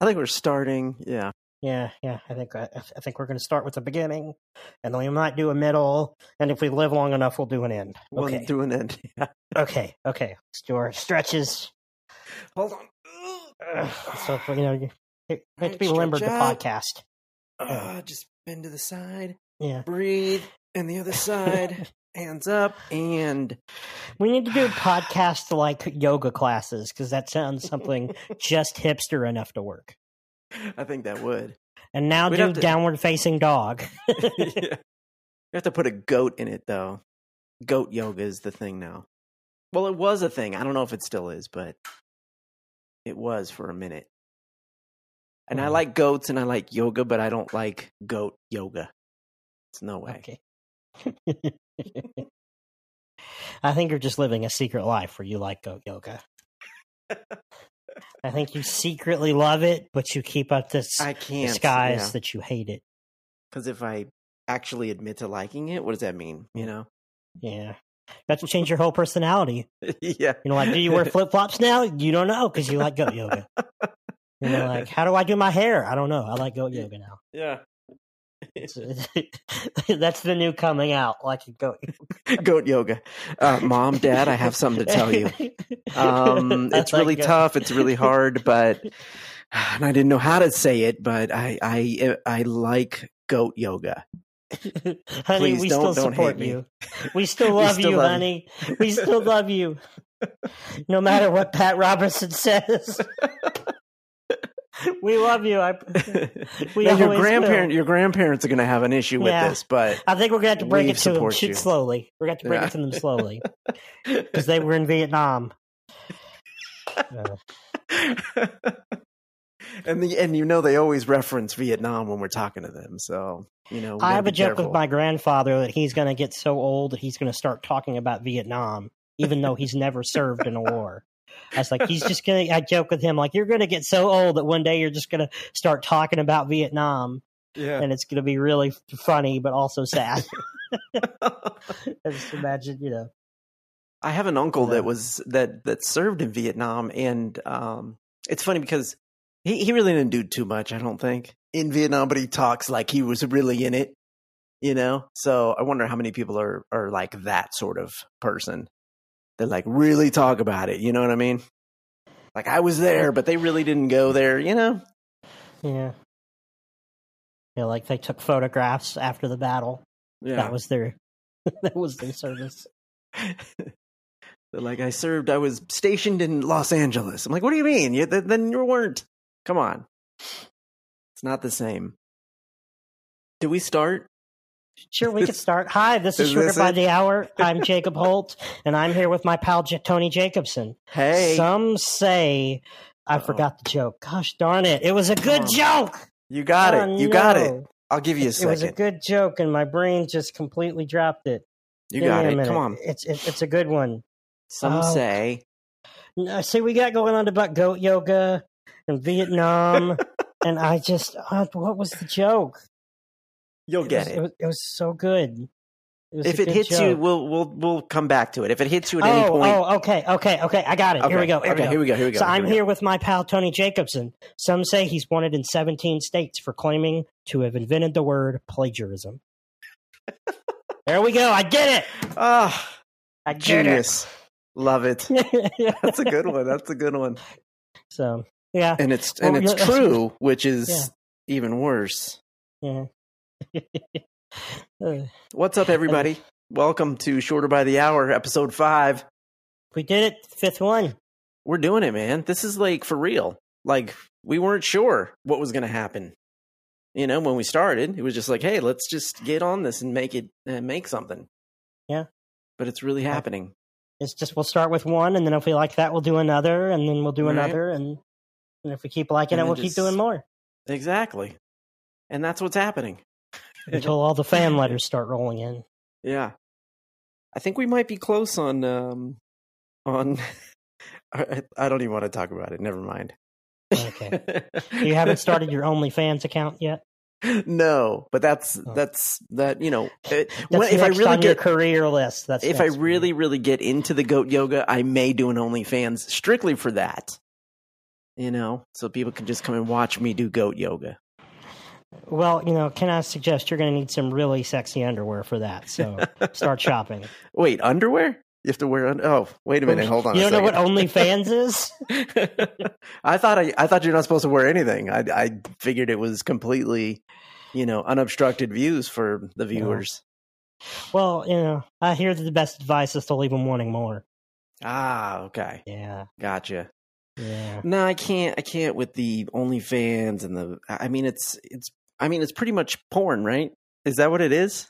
I think we're starting. Yeah. Yeah, yeah. I think I, I think we're going to start with the beginning, and then we might do a middle, and if we live long enough, we'll do an end. We'll Okay. do an end. Yeah. Okay. Okay. Let's do our stretches. Hold on. Ugh, so you know, you you have to be remembered to podcast. Uh, just bend to the side. Yeah. Breathe. And the other side. Hands up. And We need to do podcast like yoga classes because that sounds something just hipster enough to work. I think that would. And now We'd do to- downward facing dog. yeah. You have to put a goat in it, though. Goat yoga is the thing now. Well, it was a thing. I don't know if it still is, but it was for a minute. And I like goats and I like yoga, but I don't like goat yoga. It's no way. Okay. I think you're just living a secret life where you like goat yoga. I think you secretly love it, but you keep up this I can't. disguise that you hate it. Because if I actually admit to liking it, what does that mean? You know? Yeah. You have to change your whole personality. yeah. You know, like, do you wear flip flops now? You don't know because you like goat yoga. You know, like, how do I do my hair? I don't know. I like goat yoga now. Yeah. That's the new coming out, like a goat. Goat yoga. Uh, Mom, Dad, I have something to tell you. Um, it's like really tough. It's really hard, but and I didn't know how to say it, but I I I like goat yoga. honey, Please we don't- still don't support you. We still We still you, love you. honey. We still love you. No matter what Pat Robertson says. we love you. I, we now, your grandparent, will. your grandparents are going to have an issue with Yeah. this, but I think we're going to have to break it to them you. slowly. We're going to have to break Yeah. it to them slowly because they were in Vietnam. Uh, and the and you know they always reference Vietnam when we're talking to them, so you know I have a joke with my grandfather that he's going to get so old that he's going to start talking about Vietnam, even though he's never served in a war. I was like, he's just going to, I joke with him, like, you're going to get so old that one day you're just going to start talking about Vietnam yeah. and it's going to be really funny, but also sad. I just imagine, you know. I have an uncle that was that that served in Vietnam, and um, it's funny because he he really didn't do too much. I don't think in Vietnam, but he talks like he was really in it. You know, so I wonder how many people are are like that sort of person that like really talk about it. You know what I mean? Like I was there, but they really didn't go there. You know? Yeah. Yeah, like they took photographs after the battle. Yeah. That was their, that was their service. They're like, I served, I was stationed in Los Angeles. I'm like, what do you mean? You, th- then you weren't. Come on. It's not the same. Do we start? Sure, we could start. Hi, this is, Is Sugar this by it? the Hour. I'm Jacob Holt, and I'm here with my pal J- Tony Jacobson. Hey, Some say I Uh-oh. forgot the joke. Gosh darn it! It was a good on. joke. you got Oh, it. You got it. I'll give you a second. It was a good joke, and my brain just completely dropped it. You Give got it. Come on. It's it, it's a good one. Some Oh. say. Uh, See, we got going on about goat yoga and Vietnam, and I just uh, what was the joke? You'll get was, it. was, it was so good. It was If it hits you, we'll we'll we'll come back to it. If it hits you at any oh, point, oh, okay, okay, okay. I got it. Here we go. Here okay, we go. here we go. Here we go. So here I'm go. here with my pal Tony Jacobson. Some say he's wanted in 17 states for claiming to have invented the word plagiarism. there we go. I get it. Ah, I get genius. Love it. it. That's a good one. That's a good one. so yeah, And it's Well, and it's true, which is Yeah. even worse. yeah. What's up, everybody? Welcome to Shorter by the Hour, episode five. we did it. Fifth one. We're doing it, man. This is like for real. Like we weren't sure what was going to happen. You know, when we started, it was just like, "Hey, let's just get on this and make it uh, make something." Yeah. but it's really Yeah. happening. It's just we'll start with one, and then if we like that, we'll do another, and then we'll do another, and, and if we keep liking And it, we'll keep doing more Exactly, and that's what's happening. until all the fan letters start rolling in. Yeah, I think we might be close on um on. I, I don't even want to talk about it. Never mind. Okay. You haven't started your OnlyFans account yet. no, but that's Oh. that's that you know. It, when, if I really on your get career list. That's if I next for you. really really get into the goat yoga, I may do an OnlyFans strictly for that. you know, so people can just come and watch me do goat yoga. Well, you know, can I suggest you're going to need some really sexy underwear for that? So start shopping. Wait, underwear? You have to wear. Un- oh, wait a minute. Hold on. You don't know what. OnlyFans is? I thought I, I thought you're not supposed to wear anything. I I figured it was completely, you know, unobstructed views for the viewers. Well, you know, I hear that the best advice is to leave them wanting more. Ah, okay, Yeah, gotcha. yeah. No, I can't. I can't with the OnlyFans and the. I mean, it's it's. I mean, it's pretty much porn, right? Is that what it is?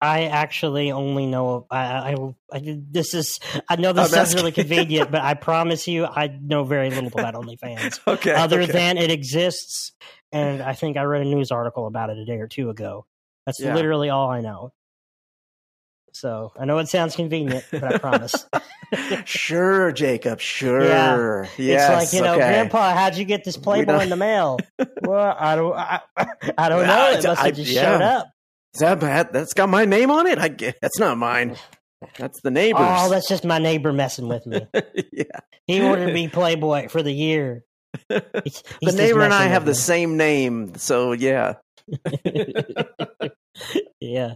I actually only know. I, I, I this is. I know I'm this sounds really convenient, but I promise you, I know very little about OnlyFans. Okay. other okay. than it exists, and I think I read a news article about it a day or two ago. That's Yeah. literally all I know. So I know it sounds convenient, but I promise. sure, Jacob. Sure. Yeah. Yes. it's like you know, okay. Grandpa, how'd you get this Playboy in the mail? well, I don't. I, I don't know. It must have just yeah. showed up. Is that bad? That's got my name on it. I get, that's not mine. That's the neighbor. Oh, that's just my neighbor messing with me. yeah. He ordered me Playboy for the year. He's- The he's just neighbor and I have the same name, so yeah. yeah.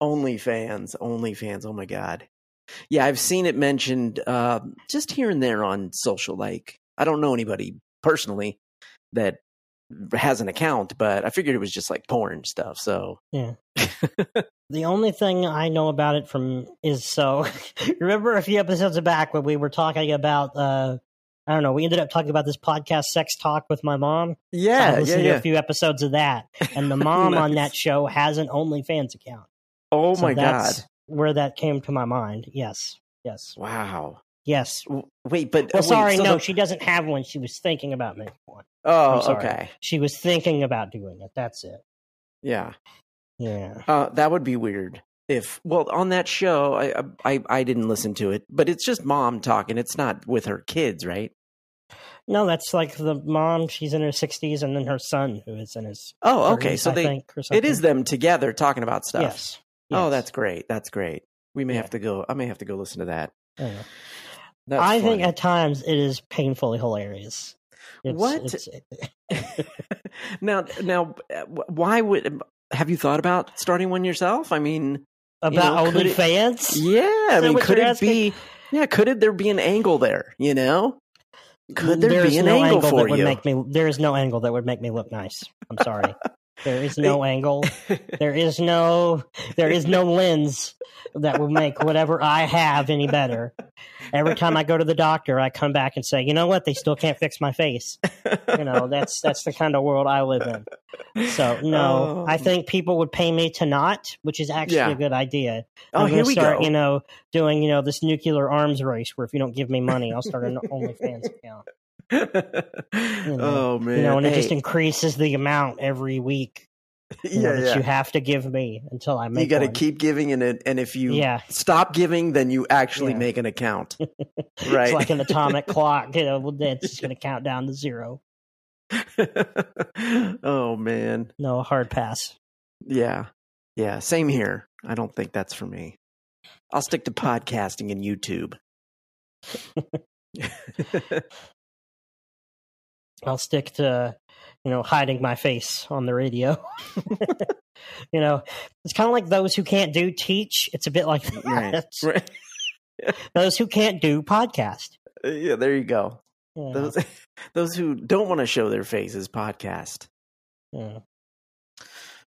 OnlyFans, OnlyFans. Oh my god. Yeah, I've seen it mentioned uh, just here and there on social. Like, I don't know anybody personally that has an account, but I figured it was just like porn stuff. So yeah. The only thing I know about it from is so remember a few episodes back when we were talking about uh I don't know, we ended up talking about this podcast Sex Talk with my mom. I yeah, yeah, listened to a few episodes of that. And the mom on that show has an OnlyFans account. Oh So my god! that's Where that came to my mind. Yes. Yes. Wow. Yes. Wait, but Well wait, sorry, so no, the- she doesn't have one. She was thinking about making one. oh, okay. She was thinking about doing it. That's it. Yeah. Yeah. Uh, that would be weird. If well, on that show, I, I I didn't listen to it, but it's just mom talking. It's not with her kids, right? No, that's like the mom. She's in her sixties, and then her son, who is in his. Oh, okay. 30s, So they it is them together talking about stuff. Yes. Oh, that's great. That's great. We may Yeah. have to go. I may have to go listen to that. Yeah. I think at times it is painfully hilarious. It's, What? It's, now, now, uh, why would have you thought about starting one yourself? I mean, about know, could it- OnlyFans? yeah. I mean, could it asking? be? Yeah, could it there be an angle there? You know, could there There's be an no angle, that for would you? make me. There is no angle that would make me look nice. I'm sorry. There is no angle. There is no. There is no lens that will make whatever I have any better. Every time I go to the doctor, I come back and say, "You know what? They still can't fix my face." You know, that's that's the kind of world I live in. So no, oh. I Oh. think people would pay me to not, which is actually Yeah. a good idea. Oh, I'm here gonna we start, go. you know, doing you know this nuclear arms race where if you don't give me money, I'll start an OnlyFans account. Oh man! You know, oh, and it just increases the amount every week you know, yeah, that yeah. you have to give me until I make. you got to keep giving, and it, and if you Yeah. stop giving, then you actually Yeah. make an account, It's right? like an atomic clock. You know, it's just going to count down to zero. oh man, No, a hard pass. yeah, yeah. Same here. I don't think that's for me. I'll stick to podcasting and YouTube. I'll stick to, you know, hiding my face on the radio. you know, it's kind of like those who can't do teach. It's a bit like right, that. right. Those who can't do podcast. Uh, yeah, there you go. Yeah, Those those who don't want to show their faces podcast. yeah.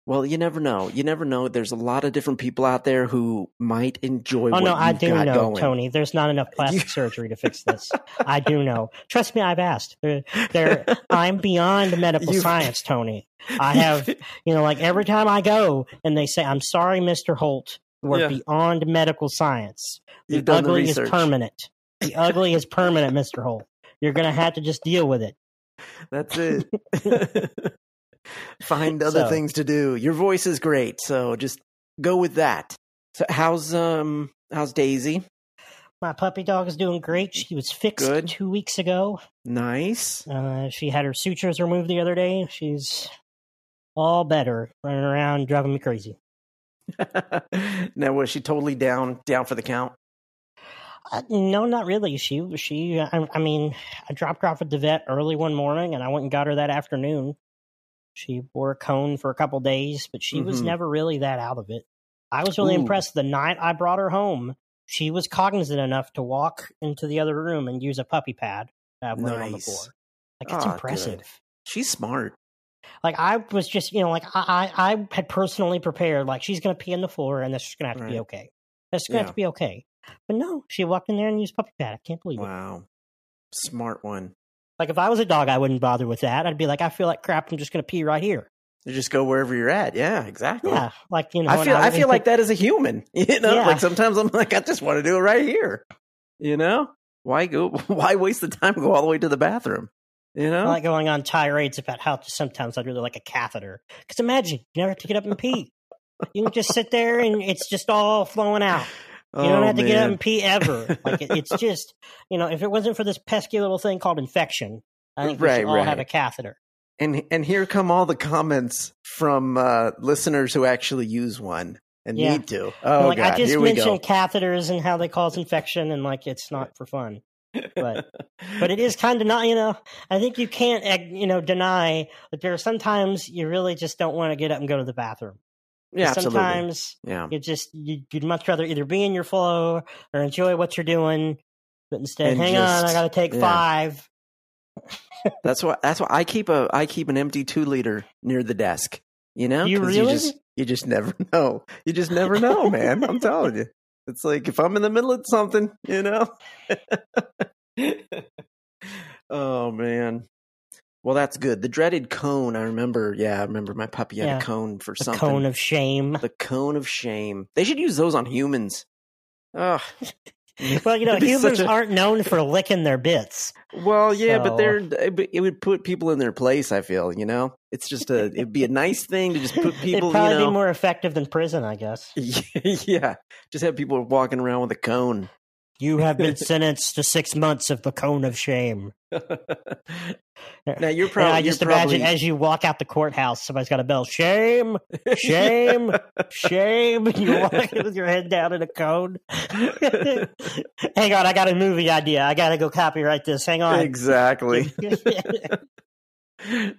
Well, you never know. You never know. There's a lot of different people out there who might enjoy. Oh no, I do know, going. Tony. There's not enough plastic surgery to fix this. I do know. Trust me, I've asked. There, there. I'm beyond medical You've- science, Tony. I have, you know, like every time I go and they say, "I'm sorry, Mister Holt, we're Yeah. beyond medical science. The done the ugly is permanent. The ugly is permanent, Mister Holt. You're gonna have to just deal with it." That's it. Find other So- things to do. Your voice is great, so just go with that. So how's um how's Daisy? My puppy dog is doing great. She was fixed Good. two weeks ago. Nice. Uh, she had her sutures removed the other day. She's all better, running around, driving me crazy. now was she totally down down for the count? Uh, no, not really. She she. I, I mean, I dropped her off at the vet early one morning, and I went and got her that afternoon. She wore a cone for a couple days, but she was Mhm. never really that out of it. I was really Ooh. impressed the night I brought her home. She was cognizant enough to walk into the other room and use a puppy pad that I've laid on the Nice. floor. Like it's good. impressive. She's smart. Like I was just, you know, like I, I, had personally prepared, like she's gonna pee on the floor, and that's just gonna have to be okay. That's gonna have to be okay. But no, she walked in there and used puppy pad. I can't believe it. Wow. Smart one. Like if I was a dog, I wouldn't bother with that. I'd be like, I feel like crap. I'm just gonna pee right here. You just go wherever you're at. Yeah, exactly. Yeah, like you know. I feel I would- feel like that as a human. You know, Yeah. like sometimes I'm like, I just want to do it right here. You know, why go? Why waste the time? Go all the way to the bathroom. You know, I like going on tirades about how sometimes I'd really like a catheter. Because imagine you never have to get up and pee. You can just sit there and it's just all flowing out. You don't Oh, have to get up and pee ever. Like it, it's just, you know, if it wasn't for this pesky little thing called infection, I think we Right, should all have a catheter. And and here come all the comments from uh, listeners who actually use one and Yeah. need to. Oh like god, I just here mentioned catheters and how they cause infection, and like it's not for fun. but- But it is kind of not, you know. I think you can't, eh, you know, deny that there are sometimes you really just don't want to get up and go to the bathroom. Yeah, absolutely. Sometimes Yeah, you just you, you'd much rather either be in your flow or enjoy what you're doing, but instead, And hang on, I got to take yeah. five. that's why. That's why I keep a I keep an empty two liter near the desk. You know, You really? You just, you just never know. You just never know, man. I'm telling you. It's like if I'm in the middle of something, you know. oh man. Well, that's good. The dreaded cone. I remember. Yeah, I remember my puppy had Yeah. a cone for The something. cone of shame. the cone of shame. They should use those on humans. Ugh. Well, you know, humans a- aren't known for licking their bits. Well, yeah, but they're it would put people in their place. I feel you know, it's just a it'd be a nice thing to just put people. It'd probably you know, be more effective than prison, I guess. yeah, just have people walking around with a cone. You have been sentenced to six months of the cone of shame. now you're And I just imagine probably, as you walk out the courthouse, somebody's got a bell. Shame, shame, shame. And you're walking with your head down in a cone. Hang on, I got a movie idea. I got to go copyright this. Hang on. exactly.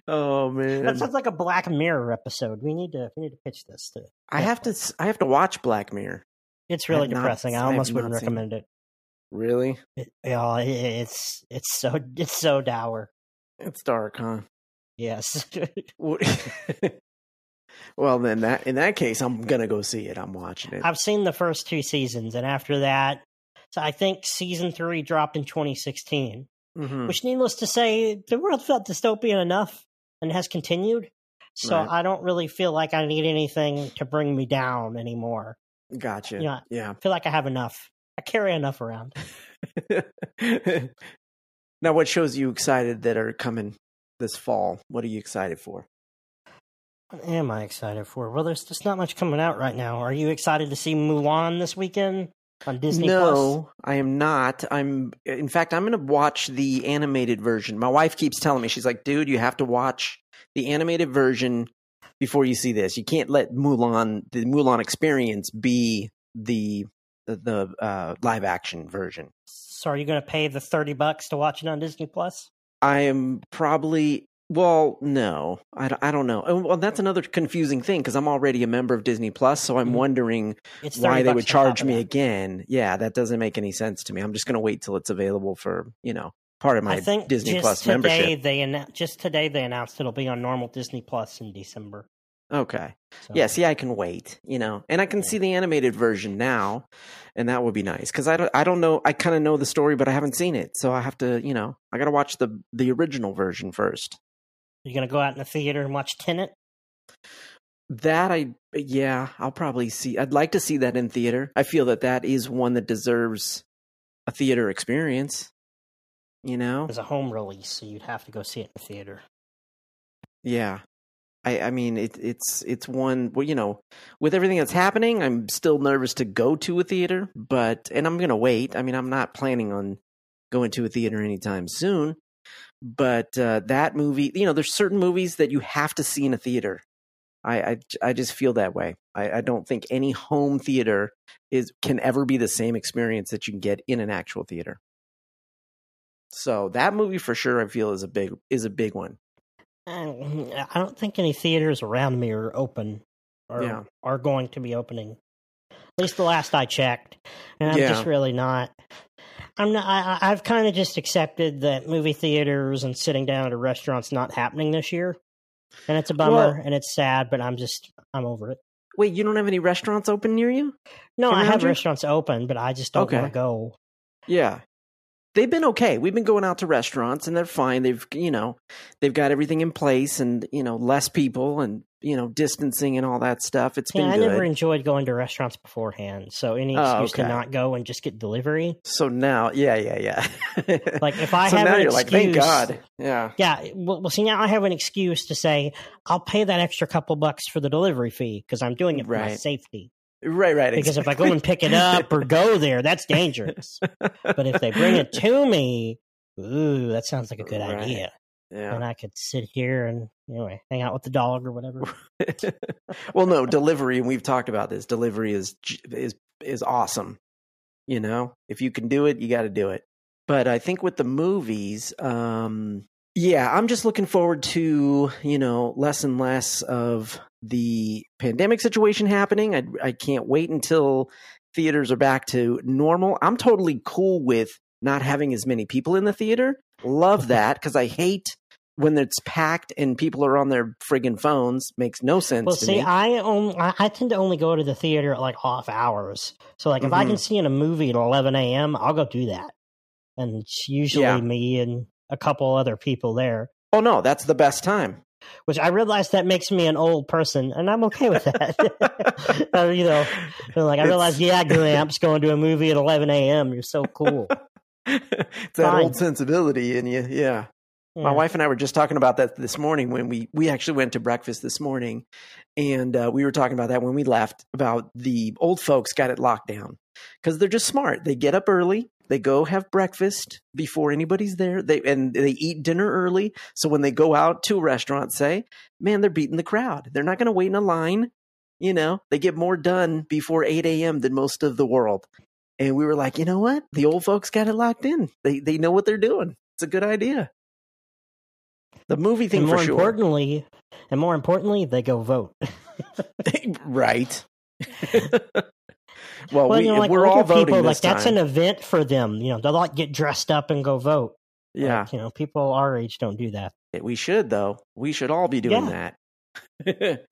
oh man, that sounds like a Black Mirror episode. We need to we need to pitch this. To, I have to I have to watch Black Mirror. it's really not- depressing. I I almost not wouldn't recommend it. Really, It, oh, it- it's it's so it's so dour. it's dark, huh? Yes. Well, then that in that case, I'm gonna go see it. I'm watching it. I've seen the first two seasons, and after that, so I think season three dropped in 2016. Mhm. Which, needless to say, the world felt dystopian enough and has continued. So Right. I don't really feel like I need anything to bring me down anymore. Gotcha. Yeah. Yeah. I feel like I have enough. I carry enough around. now, what shows you excited that are coming this fall? What are you excited for? What am I excited for? Well, there's just not much coming out right now. Are you excited to see Mulan this weekend on Disney Plus? no, I am not. I'm. In fact, I'm going to watch the animated version. My wife keeps telling me she's like, "Dude, you have to watch the animated version before you see this. You can't let Mulan, the Mulan experience, be the the, uh, live action version." So are you going to pay the 30 bucks to watch it on Disney Plus? I am probably well, no, I, don't- I don't know. Well, that's another confusing thing because I'm already a member of Disney Plus, so I'm Mhm. wondering why they would charge me again. Yeah, that doesn't make any sense to me. I'm just going to wait till it's available for you know part of my I think Disney just Plus today membership. they annou- just today they announced it'll be on normal Disney Plus in December. Okay, So. yeah. See, I can wait, you know, and I can Yeah. see the animated version now, and that would be nice because I don't, I don't know. I kind of know the story, but I haven't seen it, so I have to, you know, I got to watch the the original version first. You're gonna go out in the theater and watch Tenet. That I yeah, I'll probably see. I'd like to see that in theater. I feel that that is one that deserves a theater experience. You know? There's a home release, so you'd have to go see it in the theater. Yeah. I I mean it it's it's one well, you know, with everything that's happening, I'm still nervous to go to a theater, but and I'm to wait. I mean, I'm not planning on going to a theater anytime soon. But uh that movie, you know, there's certain movies that you have to see in a theater. I, I, I just feel that way. I, I don't think any home theater is can ever be the same experience that you can get in an actual theater. So that movie for sure, I feel is a big is a big one. I don't think any theaters around me are open or Yeah. are going to be opening. At least the last I checked, and I'm Yeah. just really not. I'm not. I, I've kind of just accepted that movie theaters and sitting down at a restaurant's not happening this year, and it's a bummer Well- and it's sad. But I'm just I'm over it. Wait, you don't have any restaurants open near you? No, I have you? restaurants open, but I just don't Okay. want to go. Yeah. They've been okay. We've been going out to restaurants and they're fine. They've, you know, they've got everything in place and, you know, less people and, you know, distancing and all that stuff. It's Yeah, been I good. never enjoyed going to restaurants beforehand, so any Oh, excuse to not go and just get delivery. so now, yeah, yeah, yeah. Like if I so have now an you're like, thank God. Yeah. Yeah, well, well, see, now I have an excuse to say I'll pay that extra couple bucks for the delivery fee because I'm doing it for my safety. Right, right. Because if I go and pick it up or go there, that's dangerous. But if they bring it to me, ooh, that sounds like a good Right. idea. yeah. And I could sit here and anyway hang out with the dog or whatever. well, no, delivery, and we've talked about this. Delivery is is is awesome. You know, if you can do it, you got to do it. But I think with the movies, um, yeah, I'm just looking forward to you know less and less of the pandemic situation happening. I I can't wait until theaters are back to normal. I'm totally cool with not having as many people in the theater. Love that because I hate when it's packed and people are on their friggin' phones. Makes no sense Well, to see, me. I, only, I I tend to only go to the theater at like off hours. So, like, if I Mhm. can see in a movie at 11 a.m., I'll go do that. And it's usually Yeah. me and a couple other people there. oh no, that's the best time. which I realize that makes me an old person, and I'm okay with that. Uh, you know, like I realize, yeah, Gramps going to a movie at 11 a.m. You're so cool. it's that Fine. old sensibility in you. Yeah. My Yeah. wife and I were just talking about that this morning when we we actually went to breakfast this morning, and uh, we were talking about that when we left about the old folks got it locked down because they're just smart. They get up early, they go have breakfast before anybody's there. They and they eat dinner early, so when they go out to a restaurant, say, man, they're beating the crowd. They're not going to wait in a line. You know, they get more done before eight a.m. than most of the world. And we were like, you know what? The old folks got it locked in. They they know what they're doing. It's a good idea. The movie thing and more for sure. importantly, and more importantly, they go vote. right. well, well, we, you know, like we're all voting people, like that's time. an event for them. You know, they'll like get dressed up and go vote. yeah, Like, you know, people our age don't do that. we should though. We should all be doing that.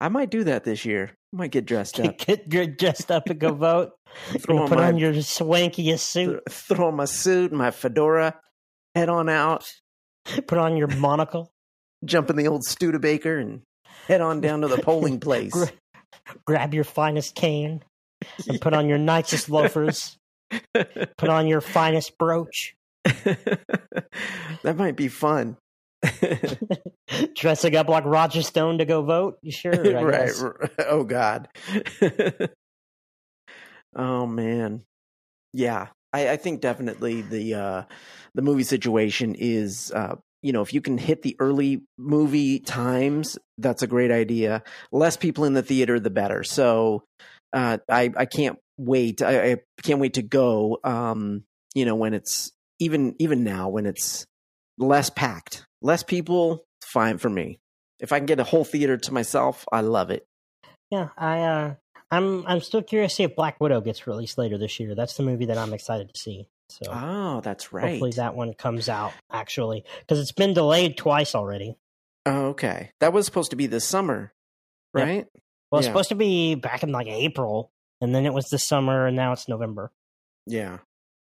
I might do that this year. I might get dressed up. get, get dressed up and go vote. Throw on put my on your swankiest suit. th- throw on my suit, my fedora, head on out, Put on your monocle. jump in the old Studebaker, and head on down to the polling place. Gra- grab your finest cane and put on your nicest loafers. Put on your finest brooch. that might be fun. Dressing up like Roger Stone to go vote. You Sure, right. Oh God. oh man. Yeah. I, I think definitely the uh the movie situation is uh you know, if you can hit the early movie times, that's a great idea. Less people in the theater, the better. So uh I I can't wait. I, I can't wait to go um, you know, when it's even even now when it's less packed. Less people, fine for me. If I can get a whole theater to myself, I love it. Yeah, I uh I'm I'm still curious to see if Black Widow gets released later this year. That's the movie that I'm excited to see. So Oh, that's right. hopefully that one comes out actually because it's been delayed twice already. Oh, okay. That was supposed to be this summer, Yep. right? Well, it's Yeah. supposed to be back in like April, and then it was this summer, and now it's November. Yeah.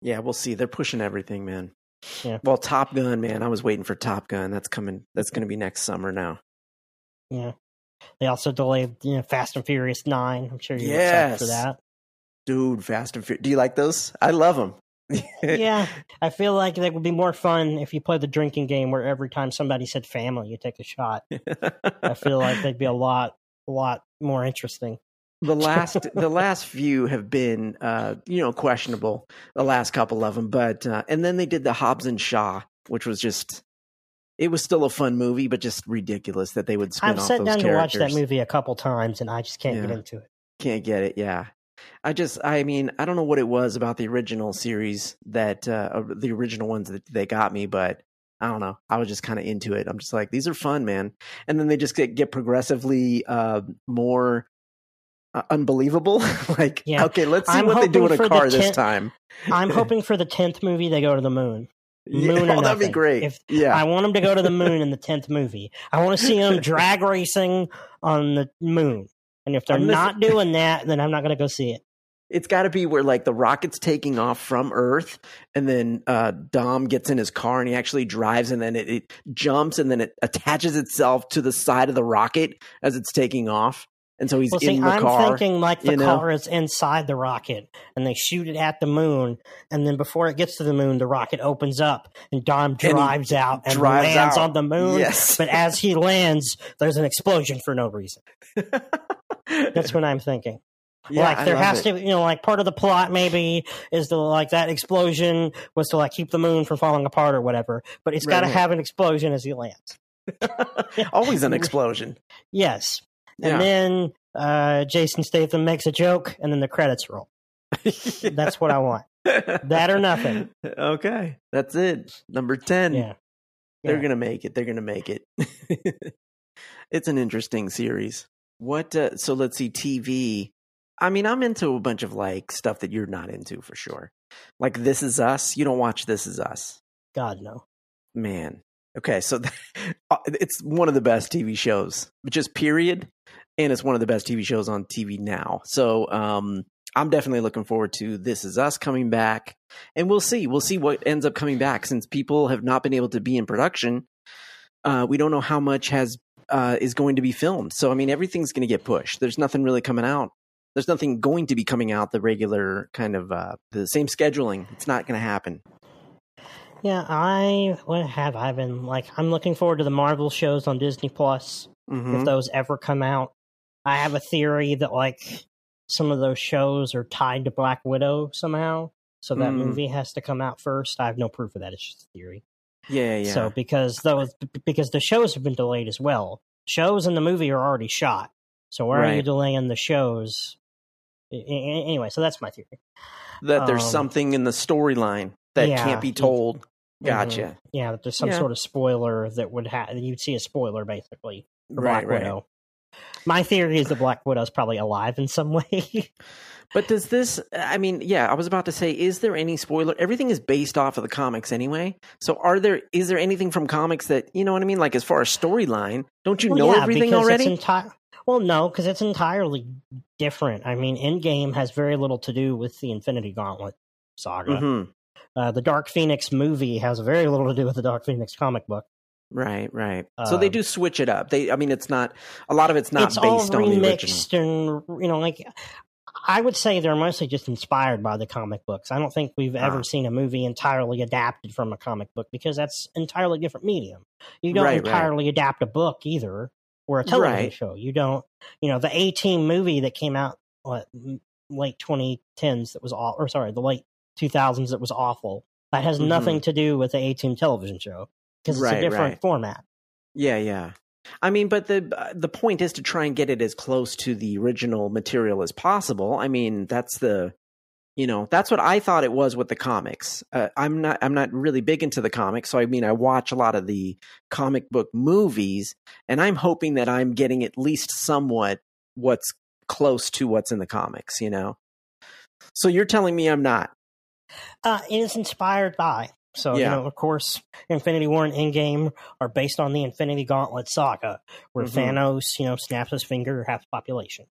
Yeah, we'll see. They're pushing everything, man. Yeah. Well, Top Gun, man. I was waiting for Top Gun. That's coming. That's going to be next summer now. Yeah. They also delayed, you know, Fast and Furious Nine. I'm sure you're Yes. excited for that. Dude, Fast and Furious. Do you like those? I love them. Yeah, I feel like that would be more fun if you play the drinking game where every time somebody said family, you take a shot. I feel like they'd be a lot, a lot more interesting. the last the last few have been uh you know questionable the last couple of them but uh and then they did the hobbs and shaw which was just it was still a fun movie, but just ridiculous that they would spin I've off sat down to watch that movie a couple times, and I just can't get into it. Can't get it. Yeah. I just, I mean, I don't know what it was about the original series that, uh, the original ones that they got me, but I don't know. I was just kind of into it. I'm just like, these are fun, man. And then they just get, get progressively, uh, more uh, unbelievable. like, Yeah. okay, let's see I'm what they do in a car this time. I'm hoping for the tenth movie they go to the moon. Moon or oh, that'd be great. If- yeah. I want them to go to the moon in the tenth movie. I want to see them drag racing on the moon. And if they're I'm not doing that, then I'm not going to go see it. It's got to be where like the rocket's taking off from Earth, and then uh, Dom gets in his car and he actually drives, and then it, it jumps, and then it attaches itself to the side of the rocket as it's taking off, and so he's Well, see, in the I'm car. thinking like the you know? car is inside the rocket, and they shoot it at the moon, and then before it gets to the moon, the rocket opens up, and Dom drives out and drives lands out. on the moon. Yes. But as he lands, there's an explosion for no reason. That's what I'm thinking. yeah, like there has it. to, you know, like part of the plot maybe is to like that explosion was to like keep the moon from falling apart or whatever. But it's got to Right. have an explosion as he lands. Always an explosion. Yes, and Yeah. then uh, Jason Statham makes a joke, and then the credits roll. That's what I want. That or nothing. Okay, that's it. Number ten. Yeah, They're gonna make it. They're gonna make it. it's an interesting series. What? Uh, so let's see. TV. I mean, I'm into a bunch of like stuff that you're not into for sure. Like This Is Us. You don't watch This Is Us, God no. man. Okay, so uh, it's one of the best TV shows, just period, and it's one of the best TV shows on TV now. So um, I'm definitely looking forward to This Is Us coming back, and we'll see. We'll see what ends up coming back since people have not been able to be in production. Uh, we don't know how much has uh, is going to be filmed. So I mean, everything's going to get pushed. There's nothing really coming out. There's nothing going to be coming out the regular kind of uh, the same scheduling. It's not going to happen. Yeah, I what have I been like? I'm looking forward to the Marvel shows on Disney Plus Mhm. if those ever come out. I have a theory that like some of those shows are tied to Black Widow somehow, so that Mm. movie has to come out first. I have no proof of that; it's just a theory. Yeah, yeah. So because those because the shows have been delayed as well. Shows and the movie are already shot. So why are you delaying the shows? Anyway, so that's my theory. that there's um, something in the storyline that yeah, can't be told. Mhm. Gotcha. Yeah, that there's some Yeah. sort of spoiler that would have you'd see a spoiler basically for Right, Black right. Widow. My theory is that Black Widow is probably alive in some way. But does this? I mean, yeah, I was about to say, is there any spoiler? Everything is based off of the comics anyway. So, are there? Is there anything from comics that you know what I mean? Like as far as storyline, don't you Well, know yeah, everything already? Enti- well, no, because it's entirely different. I mean, Endgame has very little to do with the Infinity Gauntlet saga. Mhm. Uh, the Dark Phoenix movie has very little to do with the Dark Phoenix comic book. Right, right. so they Um, do switch it up. They, I mean, it's not a lot of it's not it's all based on the original. remixed and you know, like I would say they're mostly just inspired by the comic books. I don't think we've ever Ah. seen a movie entirely adapted from a comic book because that's entirely different medium. You don't Right, right. entirely adapt a book either, or a television Right. show. You don't, you know, the A Team movie that came out what late 2010s that was all, or sorry, the late 2000s that was awful. That has Mhm. nothing to do with the A Team television show because it's Right, a different right. format. Yeah, yeah. I mean, but the uh, the point is to try and get it as close to the original material as possible. I mean, that's the you know that's what I thought it was with the comics. Uh, I'm not I'm not really big into the comics, so I mean I watch a lot of the comic book movies, and I'm hoping that I'm getting at least somewhat what's close to what's in the comics. You know. So you're telling me I'm not? Uh, it is inspired by. So, you know, of course, Infinity War and Endgame are based on the Infinity Gauntlet saga, where Mhm. Thanos, you know, snaps his finger, half the population.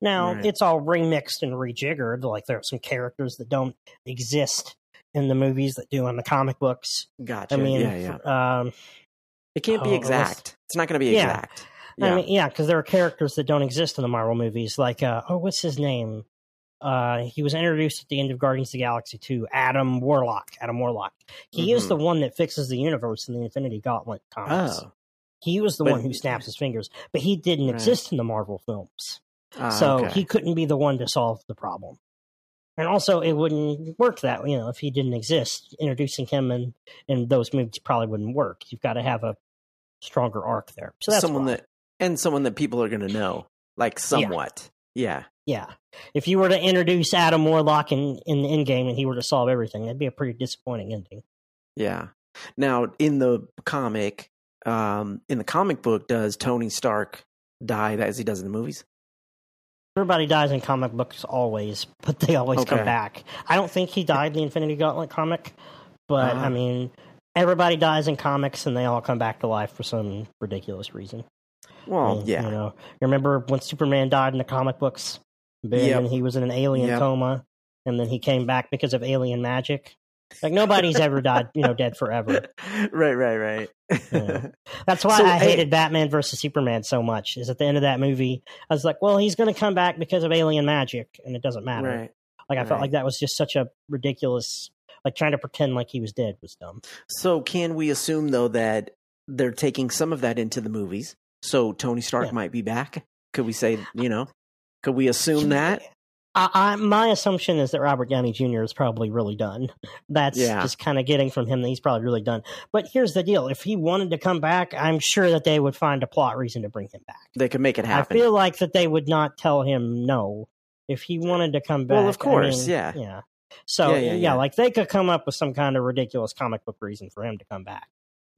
Now, Right. it's all remixed and rejiggered. Like, there are some characters that don't exist in the movies that do in the comic books. Gotcha. I mean, yeah, yeah. um, It can't be oh, exact. It's not going to be Yeah. exact. I mean, yeah, because there are characters that don't exist in the Marvel movies. Like, uh, oh, what's his name? Uh, he was introduced at the end of Guardians of the Galaxy 2, Adam Warlock. Adam Warlock. He is Mhm. the one that fixes the universe in the Infinity Gauntlet comics. Oh. He was the But- one who snaps his fingers, but he didn't Right. exist in the Marvel films. Ah, so okay. he couldn't be the one to solve the problem. And also, it wouldn't work that you know if he didn't exist. Introducing him in in those movies probably wouldn't work. You've got to have a stronger arc there. So that's someone why. that and someone that people are going to know, like somewhat. Yeah. Yeah. Yeah. If you were to introduce Adam Warlock in, in the Endgame and he were to solve everything, that'd be a pretty disappointing ending. Yeah. Now, in the comic, um, in the comic book, does Tony Stark die as he does in the movies? Everybody dies in comic books always, but they always Okay. come back. I don't think he died in the Infinity Gauntlet comic, but Ah. I mean, everybody dies in comics and they all come back to life for some ridiculous reason. Well, mean, yeah. You know, remember when Superman died in the comic books? Ben, Yep. and he was in an alien Yep. coma, and then he came back because of alien magic. Like nobody's ever died, you know, dead forever. right, right, right. Yeah. That's why So, I hey- hated Batman versus Superman so much. Is at the end of that movie, I was like, well, he's going to come back because of alien magic, and it doesn't matter. right. Like I felt like that was just such a ridiculous. Like trying to pretend like he was dead was dumb. So, can we assume though that they're taking some of that into the movies? So Tony Stark Yeah. might be back. Could we say, you know, could we assume that? I, I, my assumption is that Robert Downey Jr. is probably really done. That's Yeah. just kind of getting from him that he's probably really done. But here's the deal: if he wanted to come back, I'm sure that they would find a plot reason to bring him back. They could make it happen. I feel like that they would not tell him no if he wanted to come back. Well, of I course, mean, yeah. yeah. So yeah, yeah, yeah. like they could come up with some kind of ridiculous comic book reason for him to come back.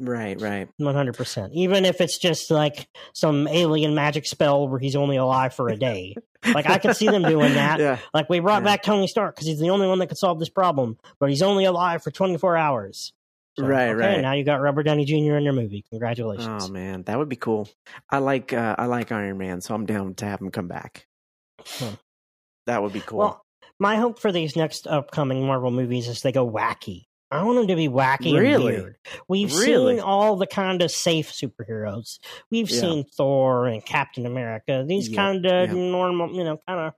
Right, right. One hundred percent. Even if it's just like some alien magic spell where he's only alive for a day. like I could see them doing that. Yeah. Like we brought Yeah. back Tony Stark because he's the only one that could solve this problem, but he's only alive for twenty four hours. So, Right, okay, right. Now you got Robert Downey Jr. in your movie. Congratulations. Oh man, that would be cool. I like uh, I like Iron Man, so I'm down to have him come back. Hmm. That would be cool. Well, my hope for these next upcoming Marvel movies is they go wacky. I want them to be wacky Really? and weird. We've Really? seen all the kind of safe superheroes. We've Yeah. seen Thor and Captain America. These Yeah, kind of yeah. normal, you know, kind of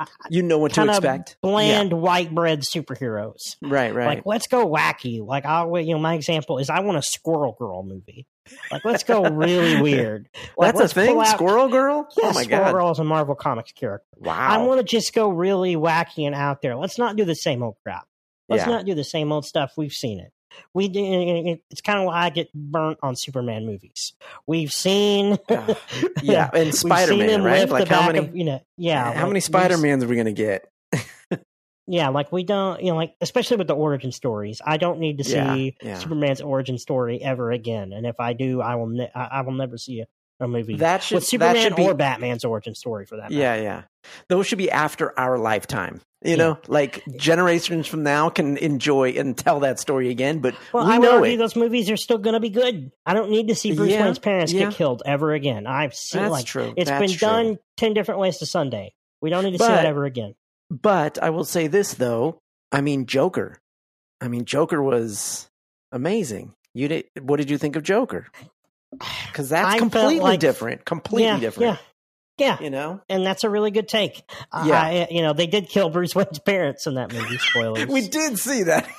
uh, you know what to expect. bland white bread superheroes. Right, right. Like, let's go wacky. Like, I, you know, my example is I want a Squirrel Girl movie. Like, let's go really weird. Like, That's a thing. out- Squirrel Girl. Yeah, oh my Squirrel god! Girl is a Marvel Comics character. Wow. I want to just go really wacky and out there. Let's not do the same old crap. Let's Yeah. not do the same old stuff. We've seen it. We do- it's kind of why I get burnt on Superman movies. We've seen Uh, yeah, and Spider Man, right? Like how many? of, you know yeah how like, many Spider Mans are we gonna get? Yeah, like we don't you know like especially with the origin stories. I don't need to see yeah. Superman's origin story ever again. And if I do, I will ne- I, I will never see a, a movie That should with that Superman should be. or Batman's origin story for that. matter. yeah, yeah. Those should be after our lifetime. You Yeah. know, like generations from now can enjoy and tell that story again. But Well, we I know argue those movies are still going to be good. I don't need to see Bruce Yeah, Wayne's parents yeah. get killed ever again. I've seen That's like true. it's That's been true. done ten different ways to Sunday. We don't need to see But- that ever again. But I will say this though. I mean, Joker. I mean, Joker was amazing. You did. What did you think of Joker? Because that's I completely like- different. Completely yeah, different. Yeah, yeah. You know. And that's a really good take. Yeah. I, you know, they did kill Bruce Wayne's parents in that movie. Spoilers. We did see that.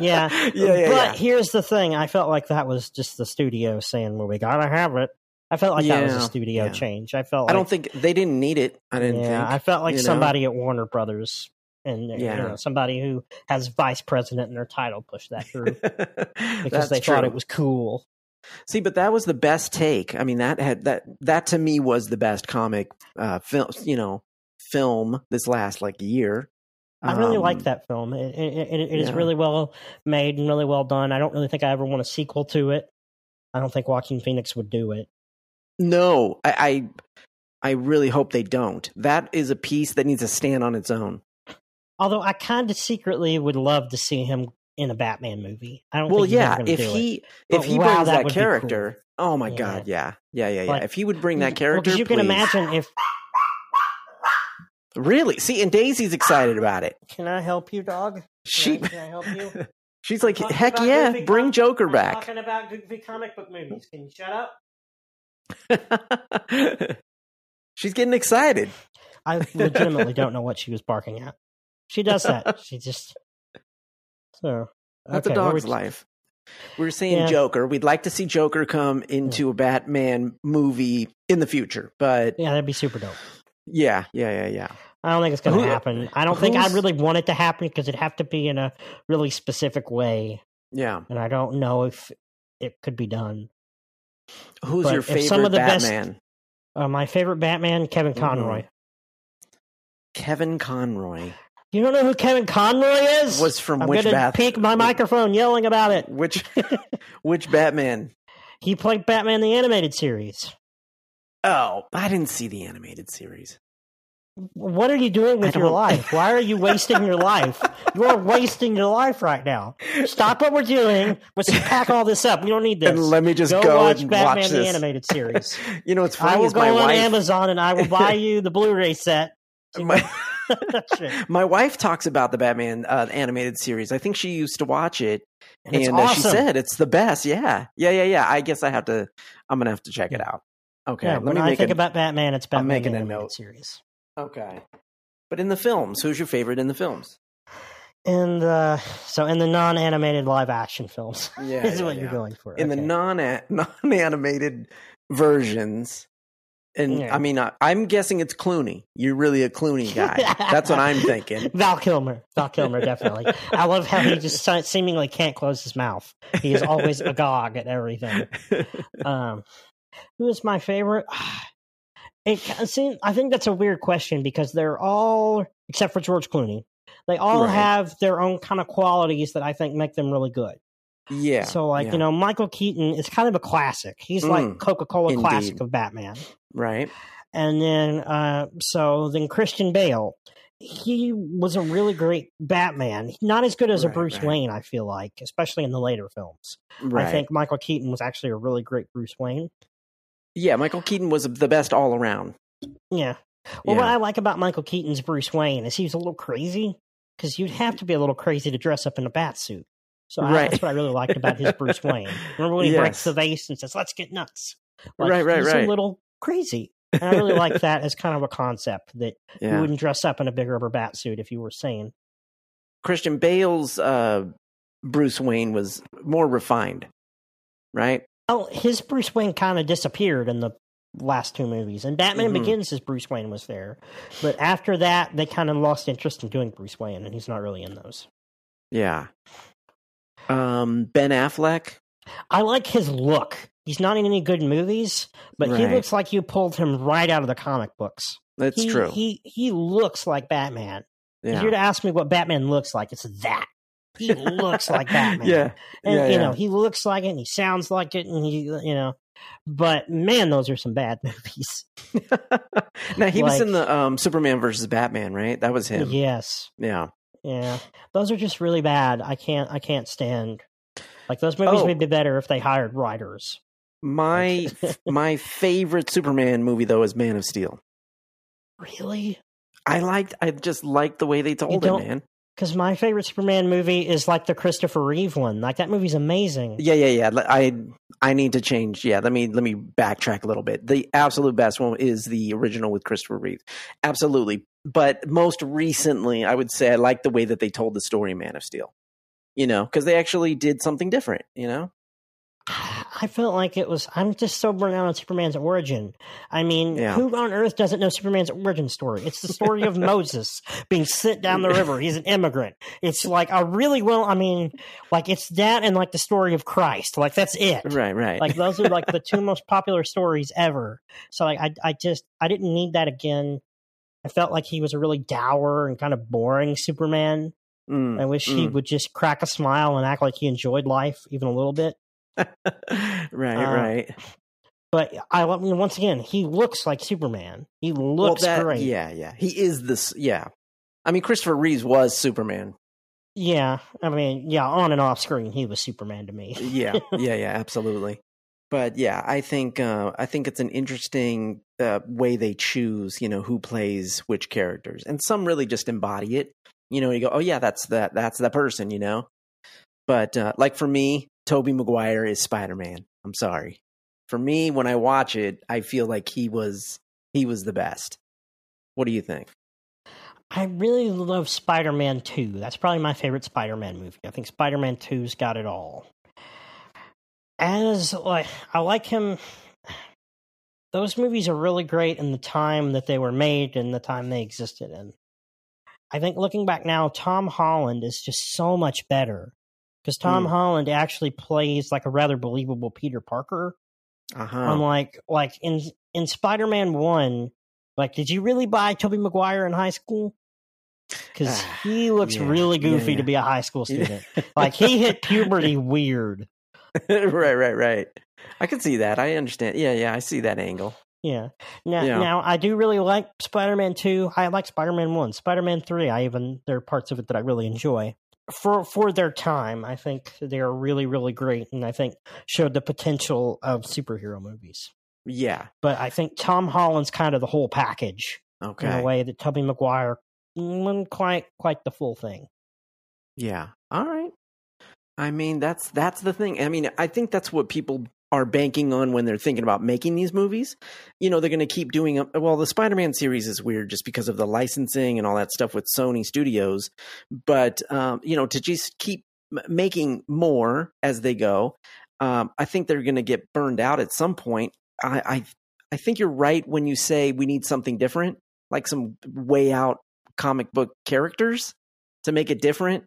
Yeah. yeah, yeah, but yeah. here's the thing: I felt like that was just the studio saying, "Well, we gotta have it." I felt like that was a studio yeah. change. I felt. I like, don't think they didn't need it. I didn't yeah, think. I felt like you know? somebody at Warner Brothers and Yeah. you know somebody who has vice president in their title pushed that through because they true. thought it was cool. See, but that was the best take. I mean, that had that that to me was the best comic uh, film. You know, film this last like year. I really Um, like that film. It, it, it, it is yeah. really well made and really well done. I don't really think I ever want a sequel to it. I don't think Joaquin Phoenix would do it. No, I, I I really hope they don't. That is a piece that needs to stand on its own. Although I kind of secretly would love to see him in a Batman movie. I don't. Well, think yeah, if do it. he But if he wow, brings that that, would be cool. character, oh my Yeah. god, yeah, yeah, yeah, yeah. Like- if he would bring that Well, character, 'cause you can imagine if. Really, see, and Daisy's excited about it. Can I help you, dog? She, Can I, can I help you? she's like, heck yeah, goofy bring com- Joker I'm back. Talking about goofy comic book movies. Can you shut up? she's getting excited. I legitimately don't know what she was barking at. She does that. She just so. That's okay, a dog's we- life. We're seeing Yeah. Joker. We'd like to see Joker come into a Batman movie in the future, but Yeah, that'd be super dope. yeah, yeah, yeah, yeah. I don't think it's going to happen. I don't think I really want it to happen because it'd have to be in a really specific way, Yeah. and I don't know if it could be done. Who's But your favorite some of the best- Batman? Uh, my favorite Batman, Kevin Mhm. Conroy. Kevin Conroy You don't know who Kevin Conroy is? was from I'm which gonna Bat? peak my microphone yelling about it. Which which Batman? He played Batman the animated series. Oh, I didn't see the animated series. What are you doing with your life? Why are you wasting your life? You are wasting your life right now. Stop what we're doing. Let's pack all this up. We don't need this. And let me just go, go, watch and Batman watch the animated series. You know what's I funny will is go my on wife. Amazon and I will buy you the Blu-ray set. My, My wife talks about the Batman uh, animated series. I think she used to watch it, And and uh, she said it's the best. Yeah, yeah, yeah, yeah. I guess I have to. I'm gonna have to check it out. Okay, yeah, when I think a, about Batman, it's Batman making the a animated note. series. Okay, but in the films, who's your favorite in the films? And uh, so in the non-animated live-action films, Yeah, is yeah, what yeah. you're going for. in the non non animated versions. And Yeah. I mean, I, I'm guessing it's Clooney. You're really a Clooney guy. That's what I'm thinking. Val Kilmer. Val Kilmer, definitely. I love how he just seemingly can't close his mouth. He is always agog at everything. Um, who is my favorite? It, see, I think that's a weird question because they're all, except for George Clooney, they all Right. have their own kind of qualities that I think make them really good. Yeah. so, like, yeah. you know, Michael Keaton is kind of a classic. He's Mm, like Coca Cola classic of Batman. right. And then, uh, so then Christian Bale, he was a really great Batman. Not as good as a Bruce right. Wayne, I feel like, especially in the later films. Right. I think Michael Keaton was actually a really great Bruce Wayne. yeah, Michael Keaton was the best all around. Yeah. Well, what I like about Michael Keaton's Bruce Wayne is he was a little crazy because you'd have to be a little crazy to dress up in a bat suit. So I, that's what I really liked about his Bruce Wayne. Remember when he breaks the vase and says, "Let's get nuts"? Like, Right, right, right. A little crazy. And I really like that as kind of a concept that you wouldn't dress up in a big rubber bat suit if you were sane. Christian Bale's uh, Bruce Wayne was more refined, right? Oh, his Bruce Wayne kind of disappeared in the last two movies, and Batman Mhm. Begins, his Bruce Wayne was there, but after that, they kind of lost interest in doing Bruce Wayne, and he's not really in those. Yeah. Um, Ben Affleck. I like his look. He's not in any good movies, but he looks like you pulled him right out of the comic books. That's he, true. He he looks like Batman. If you're to ask me what Batman looks like, it's that. He looks like Batman. yeah. and yeah, you yeah. know he looks like it, and he sounds like it, and he you know. But man, those are some bad movies. now he was in the um, Superman versus Batman, right? That was him. Yes, Yeah. Yeah, those are just really bad. I can't I can't stand. Like those movies Oh. would be better if they hired writers. My my favorite Superman movie though is Man of Steel. Really? I liked I just liked the way they told it, man. Because my favorite Superman movie is like the Christopher Reeve one. Like that movie's amazing. Yeah, yeah, yeah. I I need to change. Yeah, let me let me backtrack a little bit. The absolute best one is the original with Christopher Reeve. Absolutely. But most recently, I would say I like the way that they told the story Man of Steel. You know, because they actually did something different, you know? I felt like it was. I'm just so burnt out on Superman's origin. I mean, Yeah. who on earth doesn't know Superman's origin story? It's the story of Moses being sent down the river. He's an immigrant. It's like a really well. I mean, like it's that and like the story of Christ. Like that's it. Right, right. Like those are like the two most popular stories ever. So like I, I just I didn't need that again. I felt like he was a really dour and kind of boring Superman. Mm, I wish he mm. would just crack a smile and act like he enjoyed life even a little bit. right, Uh, right. But I love- I mean, once again, he looks like Superman. He looks well, that, great. Yeah, yeah. He is this. Yeah. I mean, Christopher Reeves was Superman. Yeah, I mean, yeah, on and off screen, he was Superman to me. yeah, yeah, yeah, absolutely. But yeah, I think uh, I think it's an interesting uh, way they choose, you know, who plays which characters, and some really just embody it. You know, you go, oh yeah, that's that, that's that person, you know. But uh, like for me, Tobey Maguire is Spider Man. I'm sorry. For me, when I watch it, I feel like he was he was the best. What do you think? I really love Spider Man 2. That's probably my favorite Spider Man movie. I think Spider Man 2's got it all. As, like, I like him. Those movies are really great in the time that they were made and the time they existed in. I think looking back now, Tom Holland is just so much better. Because Tom Mm. Holland actually plays like a rather believable Peter Parker. Uh-huh. I'm like, like in in Spider Man One, like, did you really buy Tobey Maguire in high school? Because Ah, he looks yeah, really yeah, goofy yeah. to be a high school student. like he hit puberty weird. right, right, right. I can see that. I understand. Yeah, yeah, I see that angle. Yeah. Now, Yeah. now I do really like Spider Man Two. I like Spider Man One. Spider Man Three. I even there are parts of it that I really enjoy. For for their time, I think they are really really great, and I think showed the potential of superhero movies. Yeah. But I think Tom Holland's kind of the whole package Okay. in a way that Tobey Maguire wasn't quite quite the full thing. Yeah. All right. I mean, that's that's the thing. I mean, I think that's what people are banking on when they're thinking about making these movies. You know, they're going to keep doing. Well, the Spider-Man series is weird just because of the licensing and all that stuff with Sony Studios. But um, you know, to just keep making more as they go, um, I think they're going to get burned out at some point. I, I I think you're right when you say we need something different, like some way out comic book characters to make it different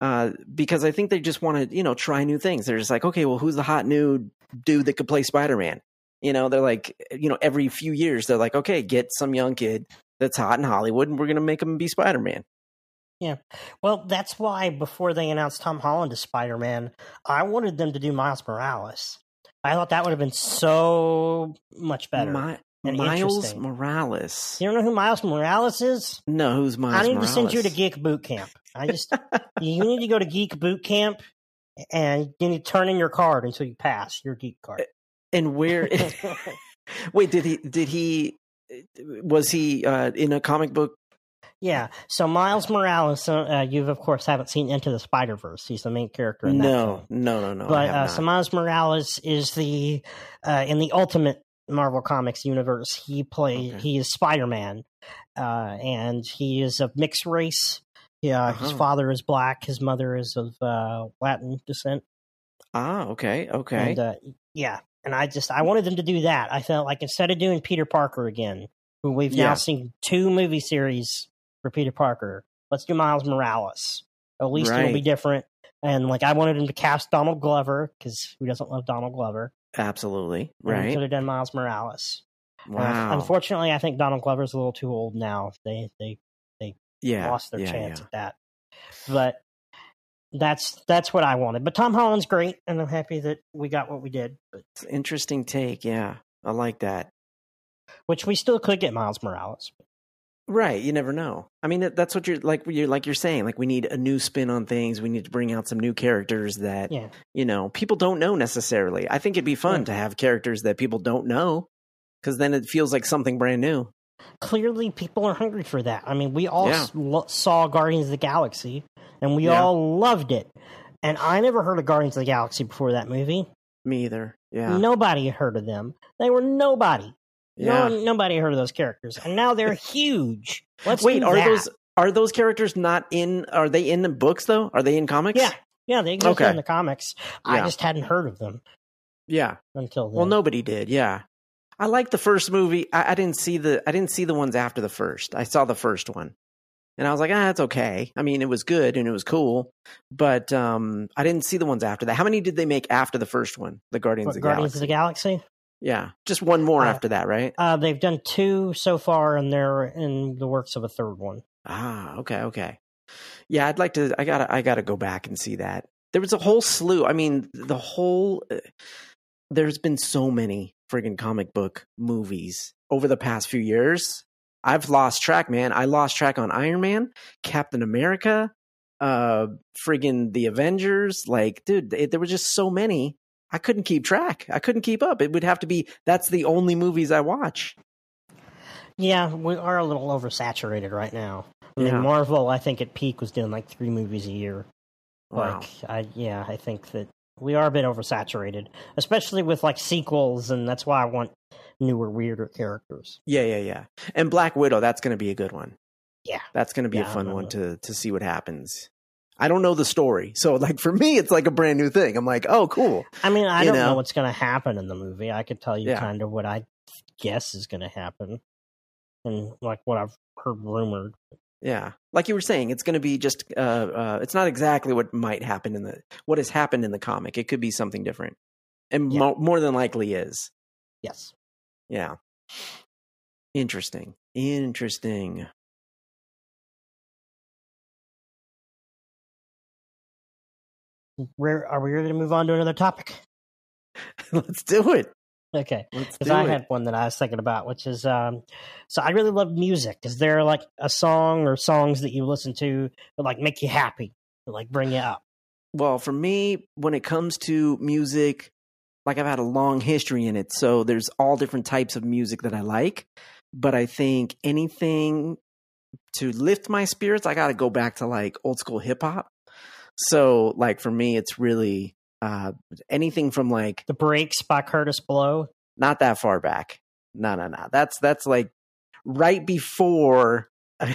uh, because I think they just want to, you know, try new things. They're just like, okay, well, who's the hot new dude that could play Spider Man? You know, they're like, you know, every few years they're like, okay, get some young kid that's hot in Hollywood, and we're gonna make him be Spider Man. Yeah, well, that's why before they announced Tom Holland as Spider Man, I wanted them to do Miles Morales. I thought that would have been so much better. My, and Miles. Morales. you don't know who Miles Morales is? No, who's Miles? I need Morales? to send you to Geek Boot Camp. I just you need to go to Geek Boot Camp and you need to turn in your card until you pass your geek card. and where? wait, did he? Did he? Was he uh, in a comic book? yeah. So Miles Morales, uh, you of course haven't seen Into the Spider Verse. He's the main character in that film. No, no, no, no. But have uh, so Miles Morales is the uh, in the Ultimate Marvel Comics universe. He plays Okay. he is Spider Man, uh, and he is of mixed race. Yeah, his Uh-huh. father is black. His mother is of uh, Latin descent. ah, okay, okay. And uh, yeah, and I just I wanted them to do that. I felt like instead of doing Peter Parker again, who we've Yeah. now seen two movie series for Peter Parker, let's do Miles Morales. At least it'll be different. And like I wanted him to cast Donald Glover because who doesn't love Donald Glover? Absolutely, right? Could have done Miles Morales. Uh, unfortunately, I think Donald Glover's a little too old now. They they they yeah, lost their yeah, chance yeah. at that. But that's that's what I wanted. But Tom Holland's great, and I'm happy that we got what we did. But interesting take. Yeah, I like that. which we still could get Miles Morales. Right, you never know. I mean, that's what you're like. You're like you're saying. Like we need a new spin on things. We need to bring out some new characters that Yeah. you know people don't know necessarily. I think it'd be fun Yeah. to have characters that people don't know because then it feels like something brand new. Clearly, people are hungry for that. I mean, we all Yeah. s- lo- saw Guardians of the Galaxy, and we all loved it. And I never heard of Guardians of the Galaxy before that movie. Me either. Yeah, Nobody had heard of them. They were nobody. Yeah. No, nobody heard of those characters, and now they're huge. Let's Wait, are that. those are those characters not in? Are they in the books though? Are they in comics? Yeah, yeah, they exist Okay. in the comics. I just hadn't heard of them yeah. until then. Well, nobody did. Yeah, I like the first movie. I, I didn't see the I didn't see the ones after the first. I saw the first one, and I was like, ah, that's okay. I mean, it was good and it was cool, but um, I didn't see the ones after that. How many did they make after the first one? The Guardians What, of the Guardians Galaxy. of the Galaxy. Yeah, just one more Uh, after that, right? Uh, they've done two so far, and they're in the works of a third one. Ah, okay, okay. Yeah, I'd like to. I gotta. I gotta go back and see that. There was a whole slew. I mean, the whole. uh, There's been so many friggin' comic book movies over the past few years. I've lost track, man. I lost track on Iron Man, Captain America, uh, friggin' the Avengers. Like, dude, it, there were just so many. I couldn't keep track. I couldn't keep up. It would have to be. That's the only movies I watch. Yeah, we are a little oversaturated right now. I mean, Yeah. Marvel, I think at peak was doing like three movies a year. Wow. Like, I yeah, I think that we are a bit oversaturated, especially with like sequels, and that's why I want newer, weirder characters. Yeah, yeah, yeah. And Black Widow, that's going to be a good one. Yeah. That's going to be Yeah, a fun one to to see what happens. I don't know the story. So like for me it's like a brand new thing. I'm like, "Oh, cool." I mean, I You don't know? know what's going to happen in the movie. I could tell you Yeah. kind of what I guess is going to happen, and like what I've heard rumored. Yeah. Like you were saying, it's going to be just uh uh it's not exactly what might happen in the what has happened in the comic. It could be something different. And Yeah. mo- more than likely is. Yes. Yeah. Interesting. Interesting. Where are are we ready to move on to another topic? Let's do it. Okay. Because I it. had one that I was thinking about, which is um so I really love music. Is there like a song or songs that you listen to that like make you happy? That like bring you up? Well, for me, when it comes to music, like I've had a long history in it. So there's all different types of music that I like. But I think anything to lift my spirits, I got to go back to like old school hip hop. So, like, for me, it's really uh, anything from like The Breaks by Kurtis Blow. not that far back. No, no, no. That's that's like right before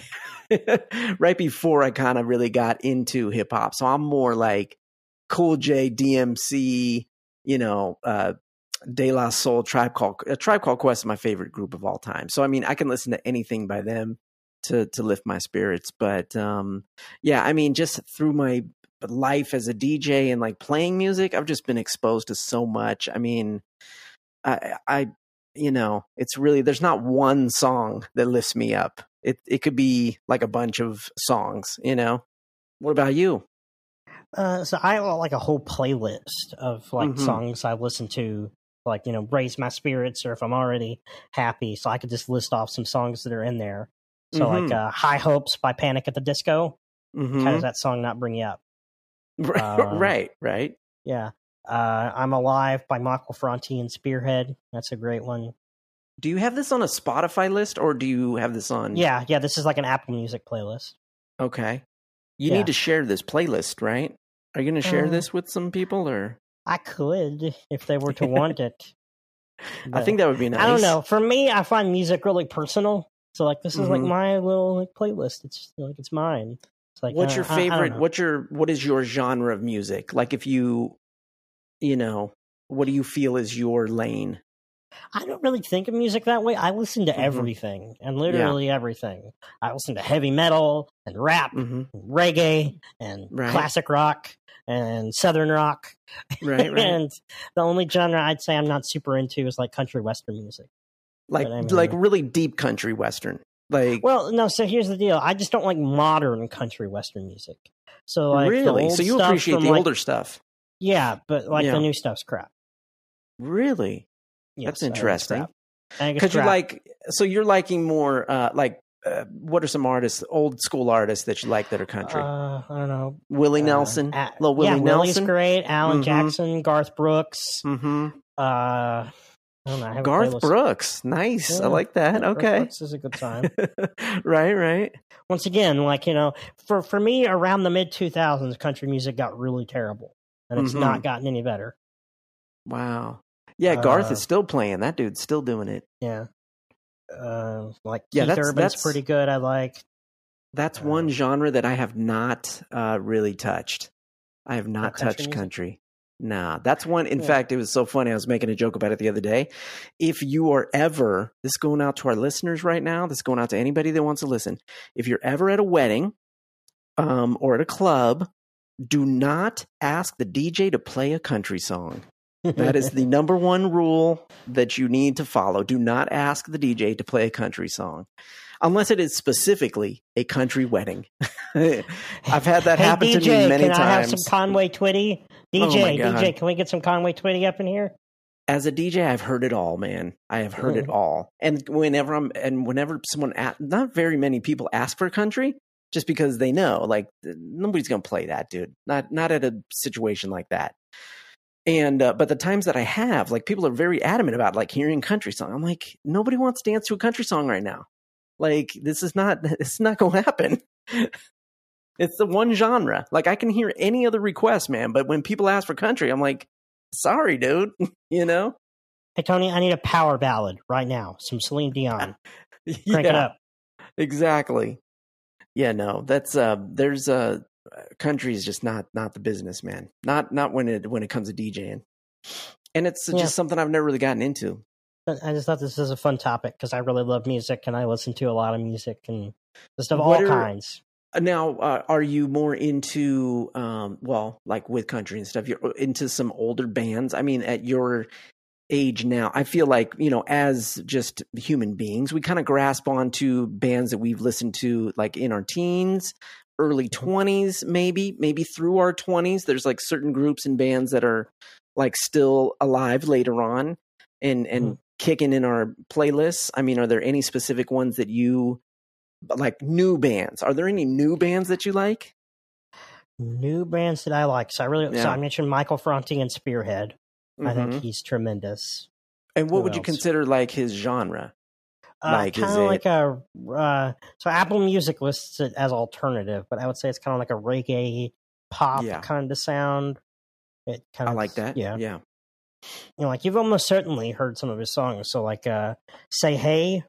right before I kind of really got into hip hop. So I'm more like Cool J, DMC, you know, uh De La Soul, Tribe Called uh, Tribe Called Quest is my favorite group of all time. So I mean, I can listen to anything by them to to lift my spirits. But um yeah, I mean, just through my life as a DJ and like playing music, I've just been exposed to so much. I mean, I, I, you know, it's really there's not one song that lifts me up. It it could be like a bunch of songs, you know. What about you? Uh, so I have like a whole playlist of like Mhm. songs I listen to, like you know, raise my spirits, or if I'm already happy, so I could just list off some songs that are in there. So like Mhm. uh, "High Hopes" by Panic at the Disco. How Mhm. does that song not bring you up? Um, right, right. Yeah. Uh, I'm Alive by Michael Franti and Spearhead. That's a great one. Do you have this on a Spotify list or do you have this on? Yeah, yeah, this is like an Apple Music playlist. Okay. You Yeah. need to share this playlist, right? Are you going to share Uh, this with some people or? I could if they were to want it. I think that would be nice. I don't know. For me, I find music really personal. So like this is like Mhm. my little like playlist. It's like it's mine. Like What's your I- I don't favorite? what's your what is your genre of music? Like if you, you know, what do you feel is your lane? I don't really think of music that way. I listen to Mhm. everything and literally everything. I listen to heavy metal and rap, hmm and reggae and Right. classic rock and southern rock. Right, right. and the only genre I'd say I'm not super into is like country western music. like I mean- like really deep country western. Like Well, no, so here's the deal. I just don't like modern country western music. So like really, so you appreciate the like- older stuff. Yeah, but like Yeah. the new stuff's crap. Really, Yes, that's interesting. crap. I think it's Because you crap. like, so you're liking more uh like. Uh, what are some artists, old school artists that you like that are country? Uh, I don't know. Willie uh, Nelson, little Willie yeah, Willie's great. Alan Mhm. Jackson, Garth Brooks. hmm Uh, know. Garth. Brooks, nice. Yeah, I like that. Garth Okay, Brooks is a good time. right, right. Once again, like you know, for for me, around the mid two thousands, country music got really terrible, and it's Mhm. not gotten any better. Wow. Yeah, Garth Uh, is still playing. That dude's still doing it. Yeah. Uh, like Yeah, Keith that's- Urban's that's- pretty good. I like. That's Uh, one genre that I have not uh, really touched. I have not touched music? country. Nah, that's one. In Yeah. fact, it was so funny. I was making a joke about it the other day. If you are ever, this is going out to our listeners right now, this is going out to anybody that wants to listen. If you're ever at a wedding um, or at a club, do not ask the DJ to play a country song. That is the number one rule that you need to follow. Do not ask the DJ to play a country song unless it is specifically a country wedding. I've had that hey, happen DJ, to me many can I have some Conway Twitty? Oh, DJ, God. DJ, can we get some Conway Twitty up in here? As a DJ, I've heard it all, man. I have heard it Mhm. all. And whenever I'm, and whenever someone, a- not very many people ask for country, just because they know, like nobody's gonna play that, dude. Not not at a situation like that. And uh, but the times that I have, like people are very adamant about like hearing country song. I'm like, nobody wants to dance to a country song right now. Like this is not this is not gonna happen. it's the one genre. Like I can hear any other request, man. But when people ask for country, I'm like, sorry, dude. you know? Hey, Tony, I need a power ballad right now. Some Celine Dion. Crank it yeah, up. exactly. Yeah, no, that's uh there's uh country is just not not the business, man. Not not when it when it comes to DJing. And it's Yeah. just something I've never really gotten into. I just thought this was a fun topic because I really love music and I listen to a lot of music and just of What all are- kinds. Uh, Now, uh, are you more into um well, like with country and stuff, you're into some older bands? I mean, at your age now, I feel like, you know, as just human beings, we kind of grasp onto bands that we've listened to like in our teens, early 20s, maybe, maybe through our 20s. There's like certain groups and bands that are like still alive later on and, and, Mhm. Kicking in our playlists i mean are there any specific ones that you like new bands are there any new bands that you like New bands that I like. So I really, so I mentioned Michael Franti and Spearhead. I Mhm. think he's tremendous. and what who would you consider like his genre Uh, Like, kind of like a uh, so Apple Music lists it as alternative, but I would say it's kind of like a reggae pop Yeah. kind of sound. It kind i of like that Yeah, yeah you know, like you've almost certainly heard some of his songs. So like, uh, say hey,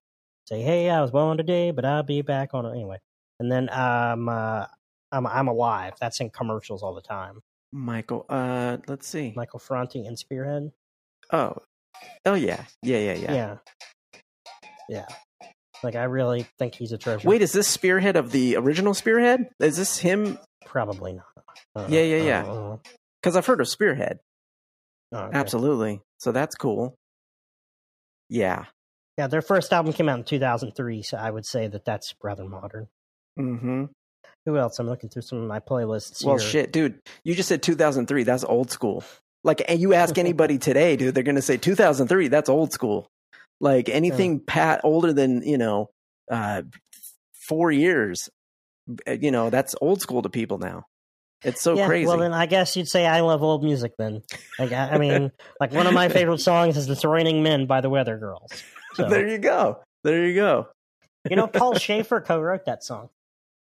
say hey, I was born today, but I'll be back on it anyway. And then um, uh, I'm I'm alive. That's in commercials all the time. michael uh let's see Michael Franti and Spearhead. oh oh yeah yeah yeah yeah, Yeah. yeah, Like I really think he's a treasure. wait is this spearhead of the original spearhead is this him probably not. Uh, Yeah, yeah, yeah. uh, uh, because i've heard of spearhead uh, okay. absolutely so that's cool yeah Yeah, their first album came out in 2003, so I would say that that's rather modern. mm-hmm Who else? I'm looking through some of my playlists. Well, here. shit, dude. You just said 2003. That's old school. Like, and you ask anybody today, dude, they're going to say 2003. That's old school. Like anything pat older than you know, uh, four years. uh, You know, that's old school to people now. It's so yeah, crazy. Well, then I guess you'd say I love old music. Then, like, I, I mean, like one of my favorite songs is "It's Raining Men" by the Weather Girls. So, there you go. There you go. you know, Paul Shaffer co-wrote that song.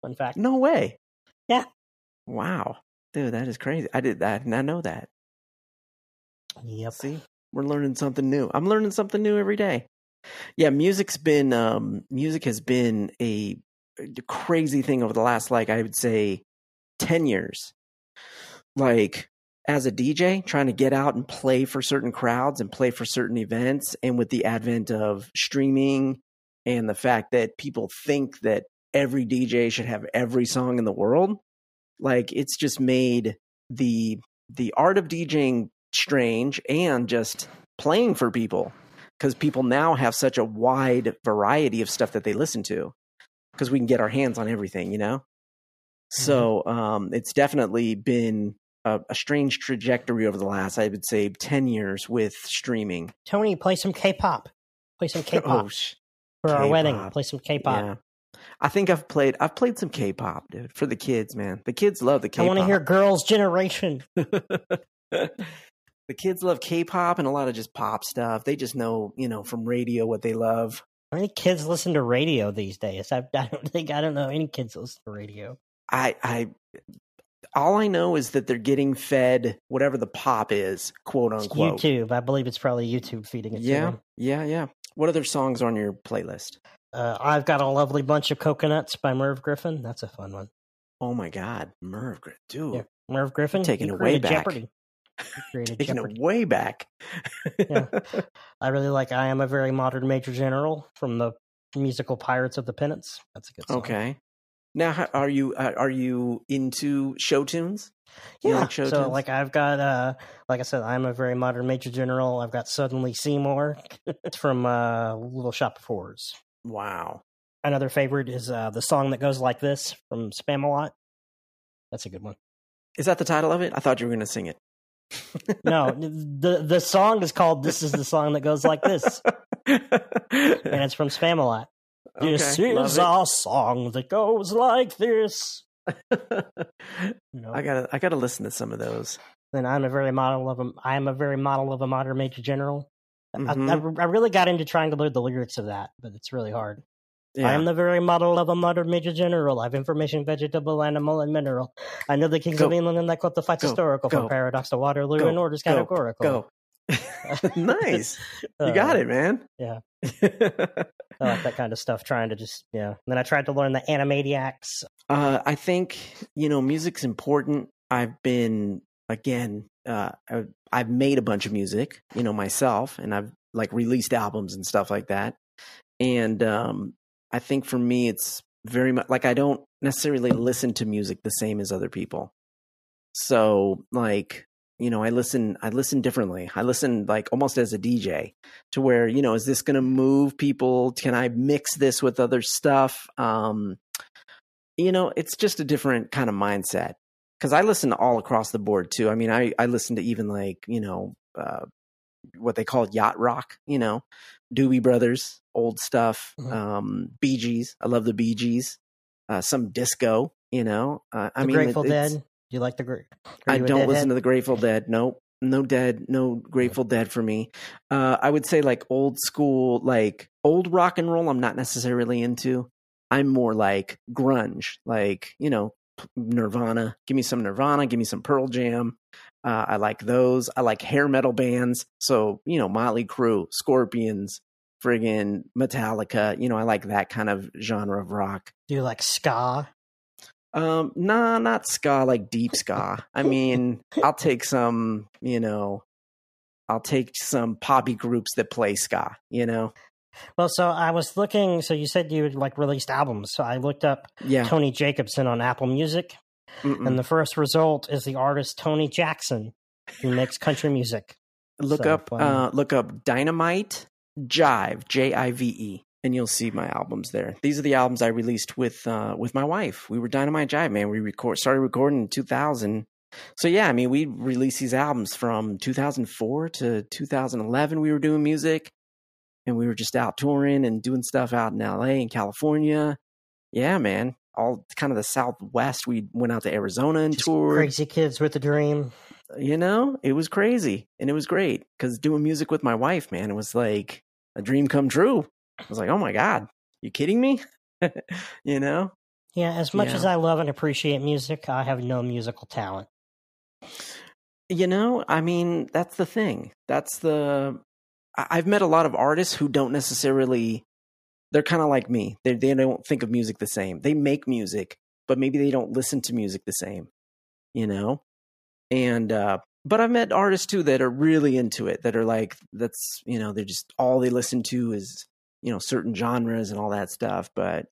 Fun fact. No way. Yeah. Wow, dude, that is crazy. I did that, and I know that. Yep. See, we're learning something new. I'm learning something new every day. Yeah, music's been um music has been a crazy thing over the last like I would say 10 years. Like as a DJ trying to get out and play for certain crowds and play for certain events and with the advent of streaming and the fact that people think that every DJ should have every song in the world, like it's just made the the art of DJing strange and just playing for people because people now have such a wide variety of stuff that they listen to because we can get our hands on everything, you know? So um, it's definitely been a, a strange trajectory over the last, I would say, 10 years with streaming. Tony, play some K-pop. Play some K-pop Oh, sh- for our wedding. Play some K-pop. yeah. I think I've played I've played some K-pop, dude, for the kids, man. The kids love the I K-pop. I want to hear "Girls' Generation." the kids love K-pop and a lot of just pop stuff. They just know, you know, from radio what they love. How many kids listen to radio these days? I, I don't think I don't know any kids listen to radio. I, I, all I know is that they're getting fed whatever the pop is, quote It's unquote. YouTube. I believe it's probably YouTube feeding it. to Yeah, them. yeah, yeah. What other songs are on your playlist? Uh, I've got a lovely bunch of coconuts by Merv Griffin. That's a fun one. Oh my God, Merv, Gr- dude, Yeah. Merv Griffin taking it way back. Jeopardy. Taking Jeopardy. it way back. Yeah. I really like "I Am a Very Modern Major General" from the musical Pirates of the Penzance. That's a good song. okay. Now, are you uh, are you into show tunes? You Yeah. like show so tunes? like I've got uh like I said, I'm a very modern Major General. I've got Suddenly Seymour. from uh Little Shop of Horrors. Wow. Another favorite is uh the song that goes like this from Spamalot. That's a good one. Is that the title of it? I thought you were going to sing it. No, the the song is called "This Is the Song That Goes Like This," and it's from Spamalot. This Okay, love is a song that goes like this. I gotta I gotta listen to some of those. then I'm a very model of a I am a very model of a modern major general. I, Mhm. I, I really got into trying to learn the lyrics of that, but it's really hard. I am the very model of a modern major general. I have information, vegetable, animal, and mineral. I know the kings Go. of England and I quote the fights Go. historical Go. from paradox to Waterloo Go. and orders Go. categorical. Go. nice. You got it, man. yeah. I like that kind of stuff. Trying to just yeah. And then I tried to learn the Animaniacs. uh, I think you know music's important. I've been again. Uh, I've, I've made a bunch of music, you know, myself, and I've like released albums and stuff like that. And um, I think for me, it's very much like I don't necessarily listen to music the same as other people. So, like, you know, I listen, I listen differently. I listen like almost as a DJ to where, you know, is this going to move people? Can I mix this with other stuff? Um, you know, it's just a different kind of mindset because I listen all across the board too. I mean, I, I listen to even like, you know, uh, what they call yacht rock, you know, Doobie Brothers, old stuff, mm-hmm. um, Bee Gees. I love the Bee Gees. Uh, some disco, you know. Uh, I the mean, Grateful it, Dead. Do you like the? Are I don't listen to the Grateful Dead. Nope, no Dead, no Grateful Dead for me. Uh, I would say like old school, like old rock and roll. I'm not necessarily into. I'm more like grunge, like you know, Nirvana. Give me some Nirvana. Give me some Pearl Jam. Uh, I like those. I like hair metal bands. So, you know, Motley Crue, Scorpions, friggin' Metallica. You know, I like that kind of genre of rock. Do you like ska? Um, nah, not ska, like deep ska. I mean, I'll take some, you know, I'll take some poppy groups that play ska, you know? Well, so I was looking. So you said you like released albums. So I looked up yeah. Tony Jacobson on Apple Music, Mm-mm. And the first result is the artist Tony Jackson, who makes country music. Look so, up, uh, look up Dynamite Jive, J I V E, and you'll see my albums there. These are the albums I released with uh, with my wife. We were Dynamite Jive, man. We record started recording in 2000. So yeah, I mean, we released these albums from 2004 to 2011. We were doing music, and we were just out touring and doing stuff out in LA and California. Yeah, man all kind of the Southwest. We went out to Arizona and Just toured. Crazy kids with a dream. You know, it was crazy and it was great because doing music with my wife, man, it was like a dream come true. I was like, oh my God, you kidding me? you know? Yeah, as much yeah. as I love and appreciate music, I have no musical talent. You know, I mean, that's the thing. That's the. I've met a lot of artists who don't necessarily they're kind of like me. They they don't think of music the same. They make music, but maybe they don't listen to music the same. You know, and uh, but I've met artists too that are really into it. That are like that's you know they're just all they listen to is you know certain genres and all that stuff. But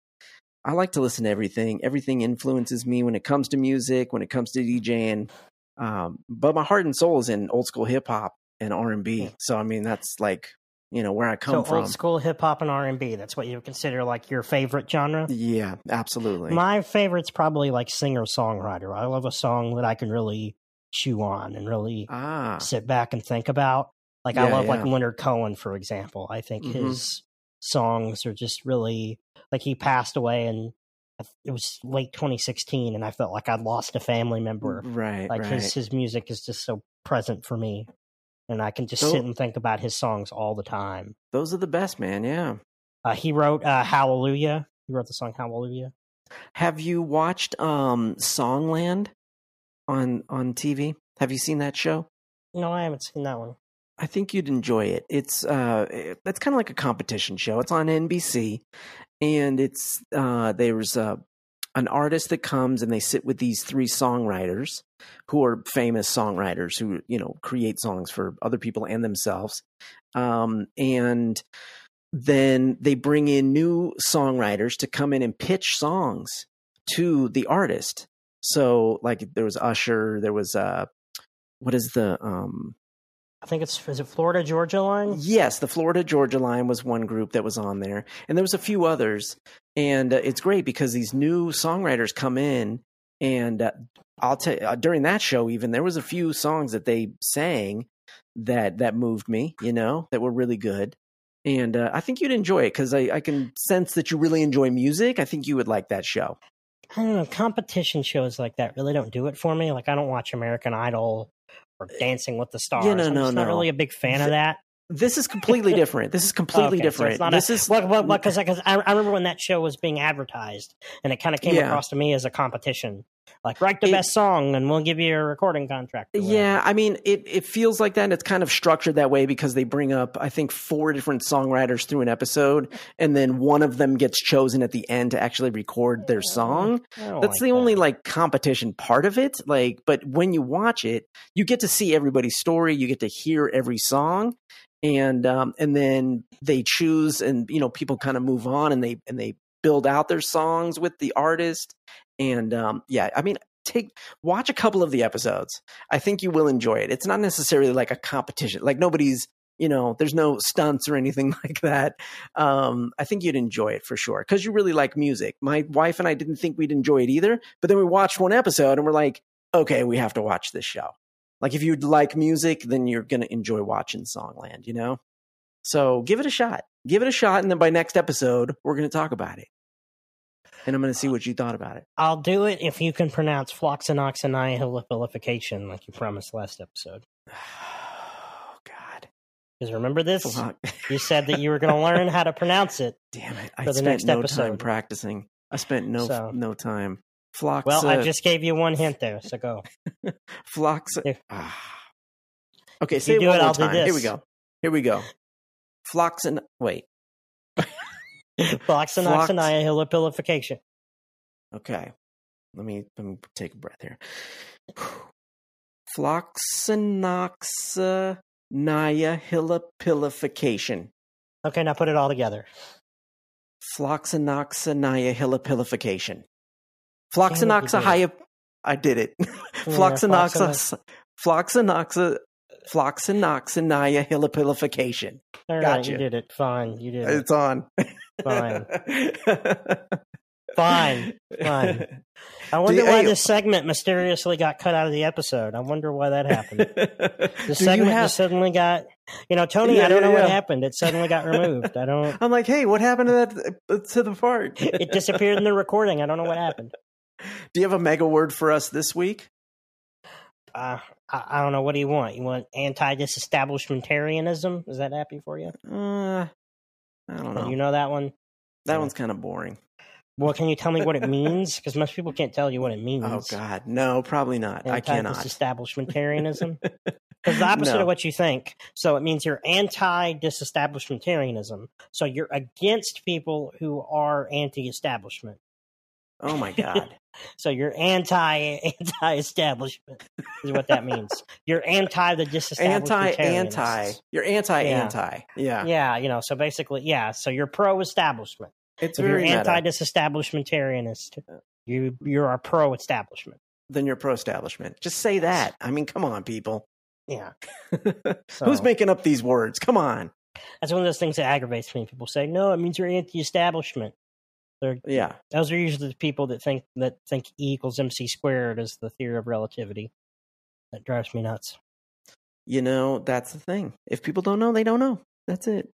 I like to listen to everything. Everything influences me when it comes to music, when it comes to DJing. Um, but my heart and soul is in old school hip hop and R and B. So I mean that's like you know where I come so from. Old school hip hop and R and B. That's what you consider like your favorite genre. Yeah, absolutely. My favorite's probably like singer songwriter. I love a song that I can really chew on and really ah. sit back and think about. Like yeah, I love yeah. like Leonard Cohen, for example. I think mm-hmm. his songs are just really like he passed away and it was late 2016 and I felt like I'd lost a family member. Right. Like right. his his music is just so present for me and I can just sit and think about his songs all the time. Those are the best, man. Yeah. Uh, he wrote uh, Hallelujah. He wrote the song Hallelujah. Have you watched um, Songland on on TV? Have you seen that show? No, I haven't seen that one. I think you'd enjoy it. It's uh, kind of like a competition show. It's on NBC, and it's uh, there's uh, an artist that comes and they sit with these three songwriters who are famous songwriters who you know create songs for other people and themselves um, and then they bring in new songwriters to come in and pitch songs to the artist so like there was usher there was uh what is the um I think it's is it Florida Georgia line? Yes, the Florida Georgia line was one group that was on there, and there was a few others. And uh, it's great because these new songwriters come in, and uh, I'll tell you, uh, during that show, even there was a few songs that they sang that that moved me, you know, that were really good. And uh, I think you'd enjoy it because I, I can sense that you really enjoy music. I think you would like that show. I don't know. Competition shows like that really don't do it for me. Like I don't watch American Idol or uh, Dancing with the Stars. Yeah, no, I'm no, no. Not really a big fan of that. This is completely different. This is completely okay, different. So this a, is well, well, because well, I, I remember when that show was being advertised, and it kind of came yeah. across to me as a competition. Like write the it, best song, and we'll give you a recording contract. Yeah, I mean, it it feels like that. and It's kind of structured that way because they bring up, I think, four different songwriters through an episode, and then one of them gets chosen at the end to actually record their song. That's like the that. only like competition part of it. Like, but when you watch it, you get to see everybody's story. You get to hear every song, and um, and then they choose and you know people kind of move on and they and they build out their songs with the artist and um, yeah i mean take watch a couple of the episodes. I think you will enjoy it. It's not necessarily like a competition. Like nobody's you know, there's no stunts or anything like that. Um, I think you'd enjoy it for sure because you really like music. My wife and I didn't think we'd enjoy it either, but then we watched one episode and we're like, okay, we have to watch this show. Like if you'd like music, then you're to enjoy watching Songland, you know? So give it a shot. Give it a shot. And then by next episode, we're going to talk about it. And I'm going to see what you thought about it. I'll do it if you can pronounce floccinaucinihilipilification like you promised last episode. Oh, God. Because remember this? Fuck. You said that you were going to learn how to pronounce it. Damn it. I spent no episode. time practicing. I spent no So- no time. Flox. Well, I uh, just gave you one hint there, so go. Flox. Ah. Okay, If say it do one it, more I'll do time. Here we go. Here we go. Floxin. Wait. Floccinaucinihilipilification. Okay. Let me let me take a breath here. Floccinaucinihilipilification. Okay, now put it all together. Floccinaucinihilipilification. Damn it, you did Floxinoxahia. I did it. Floxinoxa. Floxinoxa. Floccinaucinihilipilification. All right, Gotcha. you did it. Fine, you did it. It's on. Fine. Fine. Fine. I wonder you- why hey- this segment mysteriously got cut out of the episode. I wonder why that happened. The segment have- just suddenly got, you know, Tony. Yeah, I don't yeah, know what happened. It suddenly got removed. I don't. I'm like, hey, what happened to that uh, to the part? It disappeared in the recording. I don't know what happened. Do you have a mega word for us this week? Uh, I, I don't know. What do you want? You want anti-disestablishmentarianism? Is that happy for you? Uh, I don't oh, know. You know that one. that one's kind of boring. Well, can you tell me what it means? Because most people can't tell you what it oh, means. Oh God, no, probably not. I cannot. Anti-disestablishmentarianism. Because the opposite No. of what you think. So it means you're anti-disestablishmentarianism. So you're against people who are anti-establishment. Oh my God. So you're anti anti-establishment is what that means. You're anti the anti, disestablishment. anti. You're anti, Yeah. anti. Yeah. Yeah, you know. So basically, yeah. So you're pro-establishment. It's If you're very anti-disestablishmentarianist, you you're a pro-establishment. then you're pro-establishment. Just say that. I mean, come on, people. Yeah. Who's making up these words? Come on. That's one of those things that aggravates me. People say, "No, it means you're anti-establishment." They're Yeah. those are usually the people that think that think E equals MC squared is the theory of relativity. That drives me nuts. you know that's the thing. If people don't know they don't know. That's it.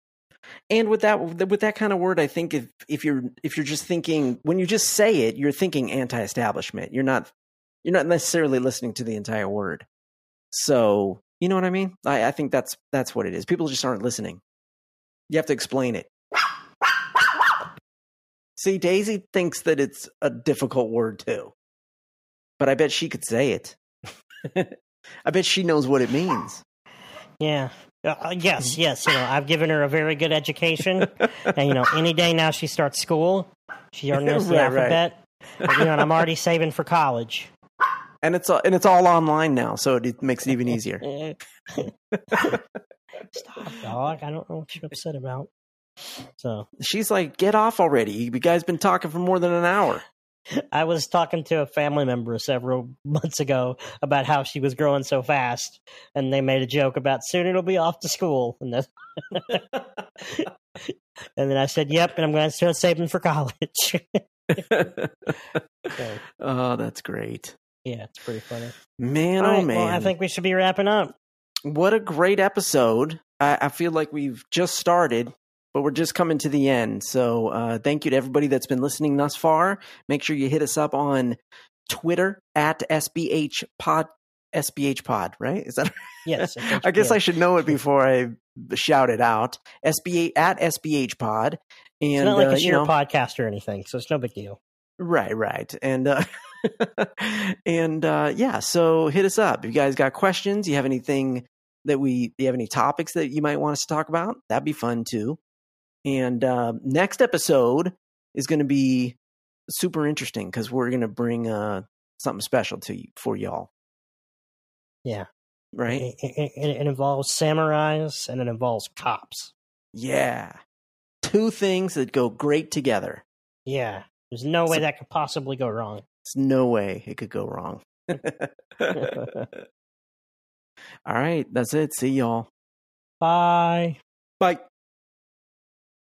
And with that with that kind of word i think if if you're if you're just thinking when you just say it you're thinking anti-establishment. You're not you're not necessarily listening to the entire word. So you know what i mean? I, I think that's that's what it is. People just aren't listening. You have to explain it see daisy thinks that it's a difficult word too but i bet she could say it i bet she knows what it means Yeah. Uh, uh, yes, yes. You know, I've given her a very good education, and you know, any day now she starts school, she already knows the Right, right. alphabet. But, you know, and I'm already saving for college. and it's all, and it's all online now, so it, makes it even easier. Stop, dog. I don't know what you're upset about. So She's like, "Get off already! You guys been talking for more than an hour." I was talking to a family member several months ago about how she was growing so fast, and they made a joke about soon it'll be off to school. And, and then I said, "Yep," and I'm going to start saving for college. So, oh, that's great, yeah, it's pretty funny. man! Oh, All oh right, man! well, I think we should be wrapping up. what a great episode! I, I feel like we've just started, but we're just coming to the end. So, uh, thank you to everybody that's been listening thus far. Make sure you hit us up on Twitter at SBH Pod. SBH Pod, right? Is that Yes, I guess. I should know it before I shout it out. SBA at SBH Pod, and It's not like uh, a you know, podcast or anything, so it's no big deal. right, right, and uh, and uh, yeah. So hit us up if you guys got questions. You have anything that we you have any topics that you might want us to talk about? That'd be fun too. And uh, next episode is going to be super interesting because we're going to bring uh, something special to you for y'all. Yeah. Right. It, it, it- involves samurais and it involves cops. Yeah. Two things that go great together. Yeah, there's no way So- that could possibly go wrong. There's no way it could go wrong. All right, that's it. See y'all. Bye. Bye.